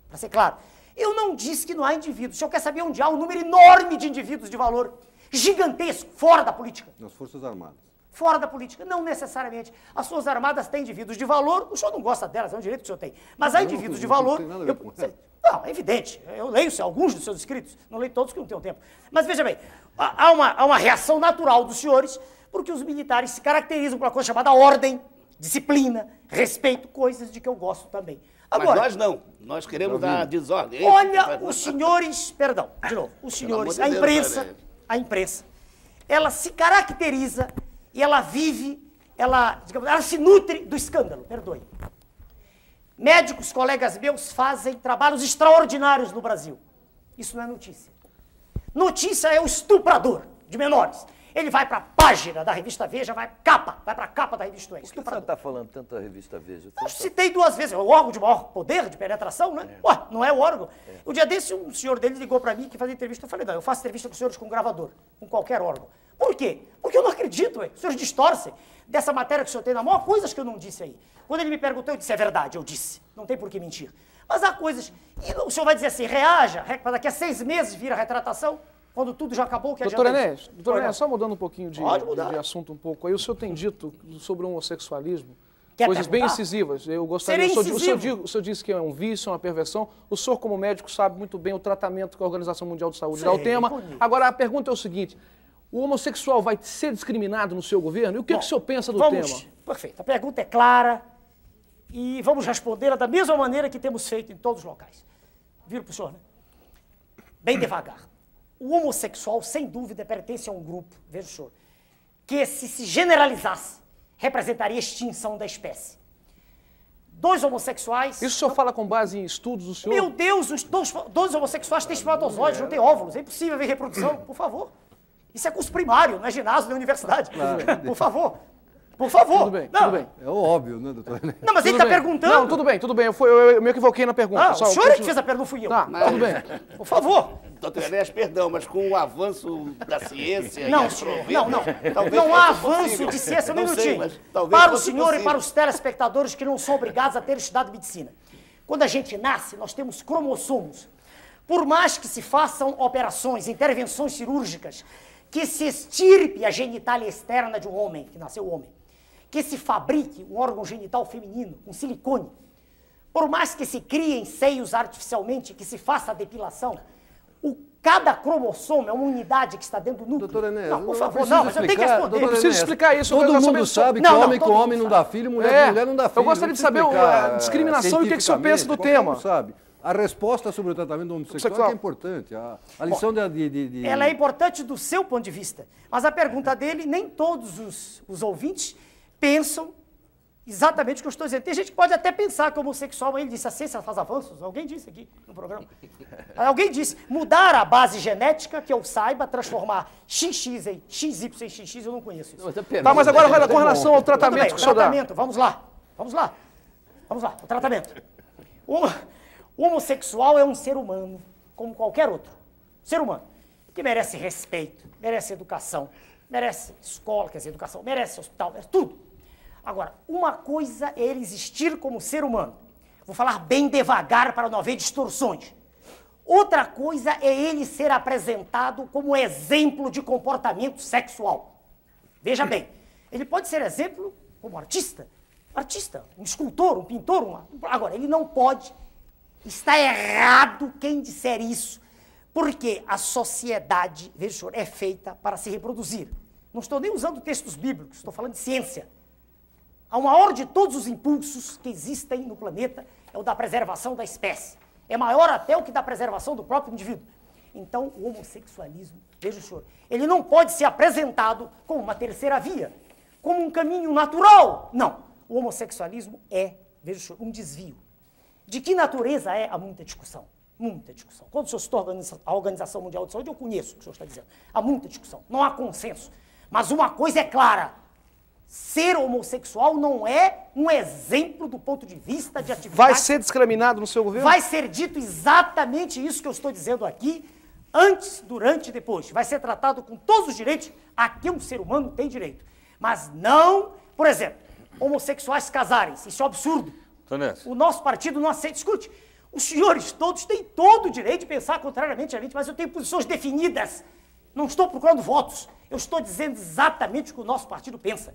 [SPEAKER 2] para ser claro. Eu não disse que não há indivíduos. O senhor quer saber onde há um número enorme de indivíduos de valor, gigantesco, fora da política.
[SPEAKER 5] Nas Forças Armadas.
[SPEAKER 2] Fora da política, não necessariamente. As suas armadas têm indivíduos de valor, o senhor não gosta delas, é um direito que o senhor tem. Mas há
[SPEAKER 5] Não,
[SPEAKER 2] indivíduos de
[SPEAKER 5] não
[SPEAKER 2] valor.
[SPEAKER 5] tem nada a ver
[SPEAKER 2] eu-
[SPEAKER 5] com
[SPEAKER 2] cê- não, é evidente. Eu leio alguns dos seus escritos, não leio todos que não tenho tempo. Mas veja bem, há uma, há uma reação natural dos senhores, porque os militares se caracterizam por uma coisa chamada ordem, disciplina, respeito, coisas de que eu gosto também.
[SPEAKER 8] Mas
[SPEAKER 2] Agora,
[SPEAKER 8] nós não. Nós queremos dar desordem.
[SPEAKER 2] Olha, os senhores, perdão, de novo, os senhores, a imprensa, a imprensa, ela se caracteriza e ela vive, ela, digamos, ela se nutre do escândalo, perdoe. Médicos, colegas meus, fazem trabalhos extraordinários no Brasil. Isso não é notícia. Notícia é o estuprador de menores. Ele vai para a página da revista Veja, vai capa, vai para a capa da revista Veja.
[SPEAKER 7] Por que
[SPEAKER 2] Estuprador.
[SPEAKER 7] está falando tanto da revista Veja?
[SPEAKER 2] Eu citei duas vezes, é o órgão de maior poder de penetração, né? Ué, não é o órgão. O dia desse, um senhor dele ligou para mim que fazia entrevista. Eu falei, não, eu faço entrevista com os senhores com gravador, com qualquer órgão. Por quê? Porque eu não acredito, ué. Os senhores distorcem dessa matéria que o senhor tem na mão, há coisas que eu não disse aí. Quando ele me perguntou, eu disse, é verdade, eu disse. Não tem por que mentir. Mas há coisas. E o senhor vai dizer assim, reaja, para daqui a seis meses vira retratação, quando tudo já acabou, o que
[SPEAKER 4] Doutor
[SPEAKER 2] adianta isso?
[SPEAKER 4] doutor
[SPEAKER 2] não.
[SPEAKER 4] só mudando um pouquinho de, de assunto um pouco aí, o senhor tem dito sobre o homossexualismo
[SPEAKER 2] Quer
[SPEAKER 4] coisas bem
[SPEAKER 2] perguntar?
[SPEAKER 4] incisivas. Eu gostaria.
[SPEAKER 2] Serei
[SPEAKER 4] o, senhor, o, senhor,
[SPEAKER 2] incisivo.
[SPEAKER 4] o senhor disse que é um vício, é uma perversão. O senhor, como médico, sabe muito bem o tratamento que a Organização Mundial de Saúde dá ao tema.
[SPEAKER 2] conheço.
[SPEAKER 4] Agora, a pergunta é o seguinte: o homossexual vai ser discriminado no seu governo? E o que,
[SPEAKER 2] Bom,
[SPEAKER 4] que o senhor pensa do
[SPEAKER 2] vamos,
[SPEAKER 4] tema?
[SPEAKER 2] Perfeito. A pergunta é clara e vamos respondê-la da mesma maneira que temos feito em todos os locais. Viro para o senhor, né? Bem devagar. O homossexual, sem dúvida, pertence a um grupo, veja o senhor, que se se generalizasse, representaria a extinção da espécie. dois homossexuais.
[SPEAKER 4] Isso o senhor fala com base em estudos do senhor?
[SPEAKER 2] Meu Deus, os dois, dois homossexuais têm espermatozoides, não têm óvulos. É impossível ver reprodução, por favor. Isso é curso primário, não é ginásio nem universidade. Por favor. Por favor.
[SPEAKER 4] Tudo bem,
[SPEAKER 2] não.
[SPEAKER 4] tudo bem.
[SPEAKER 5] É óbvio, né, doutor?
[SPEAKER 2] Não, mas ele
[SPEAKER 4] Tudo
[SPEAKER 2] está
[SPEAKER 4] bem.
[SPEAKER 2] perguntando.
[SPEAKER 4] Não, tudo bem, tudo bem. Eu, fui, eu, eu me equivoquei na pergunta.
[SPEAKER 2] Ah,
[SPEAKER 4] Só-
[SPEAKER 2] o senhor é que fez a pergunta, não fui eu.
[SPEAKER 4] Tá, tudo bem.
[SPEAKER 2] Por favor.
[SPEAKER 8] Doutor Enéas, perdão, mas com o avanço da ciência... e
[SPEAKER 2] Não, senhor, não, não.
[SPEAKER 8] talvez
[SPEAKER 2] Não há avanço
[SPEAKER 8] possível.
[SPEAKER 2] de ciência, um
[SPEAKER 8] sei,
[SPEAKER 2] minutinho.
[SPEAKER 8] mas talvez
[SPEAKER 2] para o senhor e
[SPEAKER 8] possível.
[SPEAKER 2] para os telespectadores que não são obrigados a ter estudado medicina. Quando a gente nasce, nós temos cromossomos. Por mais que se façam operações, intervenções cirúrgicas, que se estirpe a genitália externa de um homem, que nasceu homem, que se fabrique um órgão genital feminino com silicone, por mais que se criem seios artificialmente, que se faça a depilação, o, cada cromossomo é uma unidade que está dentro do núcleo.
[SPEAKER 5] Doutor Enéas,
[SPEAKER 2] não, por
[SPEAKER 5] não
[SPEAKER 2] favor, não, mas eu tenho que
[SPEAKER 5] explicar,
[SPEAKER 2] responder.
[SPEAKER 5] doutor
[SPEAKER 4] Preciso explicar isso, eu
[SPEAKER 5] Todo mundo sabe que
[SPEAKER 2] Não, não,
[SPEAKER 5] homem com
[SPEAKER 2] todo mundo
[SPEAKER 5] homem não dá filho, mulher
[SPEAKER 4] É,
[SPEAKER 5] com mulher não dá
[SPEAKER 4] eu
[SPEAKER 5] filho.
[SPEAKER 4] gostaria
[SPEAKER 5] Não
[SPEAKER 4] de saber
[SPEAKER 5] precisa
[SPEAKER 4] a discriminação e o que que o senhor pensa do tema.
[SPEAKER 5] um sabe. A resposta sobre o tratamento do homossexual
[SPEAKER 4] Sexual.
[SPEAKER 5] é que é importante. A, a lição de, de, de- de-
[SPEAKER 2] Ela é importante do seu ponto de vista. Mas a pergunta dele, nem todos os, os ouvintes pensam exatamente o que eu estou dizendo. Tem gente que pode até pensar que o homossexual, ele disse, a ciência faz avanços. Alguém disse aqui no programa. Alguém disse, mudar a base genética, que eu saiba, transformar XX em XY em XX, eu não conheço isso.
[SPEAKER 3] Mas é pergunta,
[SPEAKER 4] Tá, mas agora
[SPEAKER 3] né?
[SPEAKER 4] com relação ao
[SPEAKER 2] Tudo bem,
[SPEAKER 4] tratamento que o senhor dá.
[SPEAKER 2] tratamento, vamos lá. Vamos lá. Vamos lá, o tratamento. O, o homossexual é um ser humano, como qualquer outro. Ser humano. Que merece respeito, merece educação, merece escola, quer dizer, educação, merece hospital, merece tudo. Agora, uma coisa é ele existir como ser humano. Vou falar bem devagar para não haver distorções. Outra coisa é ele ser apresentado como exemplo de comportamento sexual. Veja bem, ele pode ser exemplo como artista, artista, um escultor, um pintor, uma... agora ele não pode. Está errado quem disser isso, porque a sociedade, veja, senhor, é feita para se reproduzir. Não estou nem usando textos bíblicos, estou falando de ciência. A maior de todos os impulsos que existem no planeta é o da preservação da espécie. É maior até o que da preservação do próprio indivíduo. Então, o homossexualismo, veja o senhor, ele não pode ser apresentado como uma terceira via, como um caminho natural. Não. O homossexualismo é, veja o senhor, um desvio. De que natureza é? Há muita discussão. Muita discussão. Quando o senhor citou a Organiza- a Organização Mundial de Saúde, eu conheço o que o senhor está dizendo. Há muita discussão. Não há consenso. Mas uma coisa é clara: ser homossexual não é um exemplo do ponto de vista de atividade.
[SPEAKER 4] Vai ser discriminado no seu governo?
[SPEAKER 2] Vai ser dito exatamente isso que eu estou dizendo aqui, antes, durante e depois. Vai ser tratado com todos os direitos a que um ser humano tem direito. Mas não, por exemplo, homossexuais casarem-se. Isso é um absurdo. O nosso partido não aceita. Escute, os senhores todos têm todo o direito de pensar contrariamente a mim, mas eu tenho posições definidas. Não estou procurando votos. Eu estou dizendo exatamente o que o nosso partido pensa.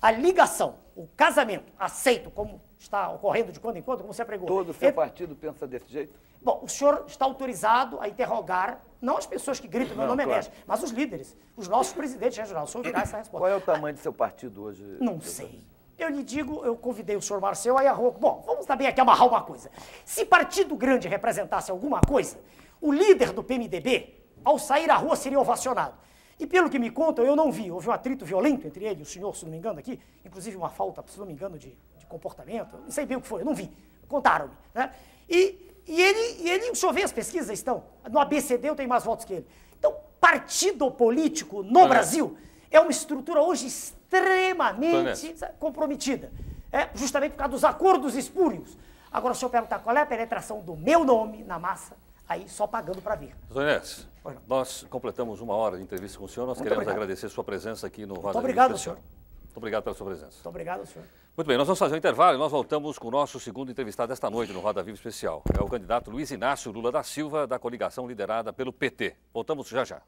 [SPEAKER 2] A ligação, o casamento, aceito, como está ocorrendo de quando em quando, como você pregou.
[SPEAKER 7] Todo o seu
[SPEAKER 2] entre-
[SPEAKER 7] partido pensa desse jeito?
[SPEAKER 2] Bom, o senhor está autorizado a interrogar, não as pessoas que gritam meu
[SPEAKER 7] Não,
[SPEAKER 2] nome é
[SPEAKER 7] claro.
[SPEAKER 2] Enéas, mas os líderes, os nossos presidentes regionais. O senhor virá essa resposta.
[SPEAKER 7] Qual é o tamanho do seu partido hoje?
[SPEAKER 2] Não sei. Eu lhe digo, eu convidei o senhor Marcel, aí a rua. Bom, vamos também aqui amarrar uma coisa. Se partido grande representasse alguma coisa, o líder do PMDB, ao sair à rua, seria ovacionado. E pelo que me contam, eu não vi. Houve um atrito violento entre ele e o senhor, se não me engano, aqui. Inclusive uma falta, se não me engano, de, de comportamento. Não sei bem o que foi, eu não vi. Contaram-me. Né? E, e ele, e ele, o senhor vê as pesquisas estão. No ABCD eu tenho mais votos que ele. Então, partido político no Brasil é uma estrutura hoje extremamente sabe, comprometida. É, justamente por causa dos acordos espúrios. Agora, se eu perguntar qual é a penetração do meu nome na massa, aí só pagando para ver.
[SPEAKER 1] Tonés, Nós completamos uma hora de entrevista com o senhor. Nós
[SPEAKER 2] Muito
[SPEAKER 1] queremos
[SPEAKER 2] obrigado.
[SPEAKER 1] agradecer sua presença aqui no Roda Viva
[SPEAKER 2] obrigado, senhor.
[SPEAKER 1] Muito obrigado pela sua presença.
[SPEAKER 2] Muito obrigado, senhor.
[SPEAKER 1] Muito bem, nós vamos fazer um intervalo e nós voltamos com o nosso segundo entrevistado esta noite no Roda Viva Especial. É o candidato Luiz Inácio Lula da Silva, da coligação liderada pelo PT. Voltamos já já.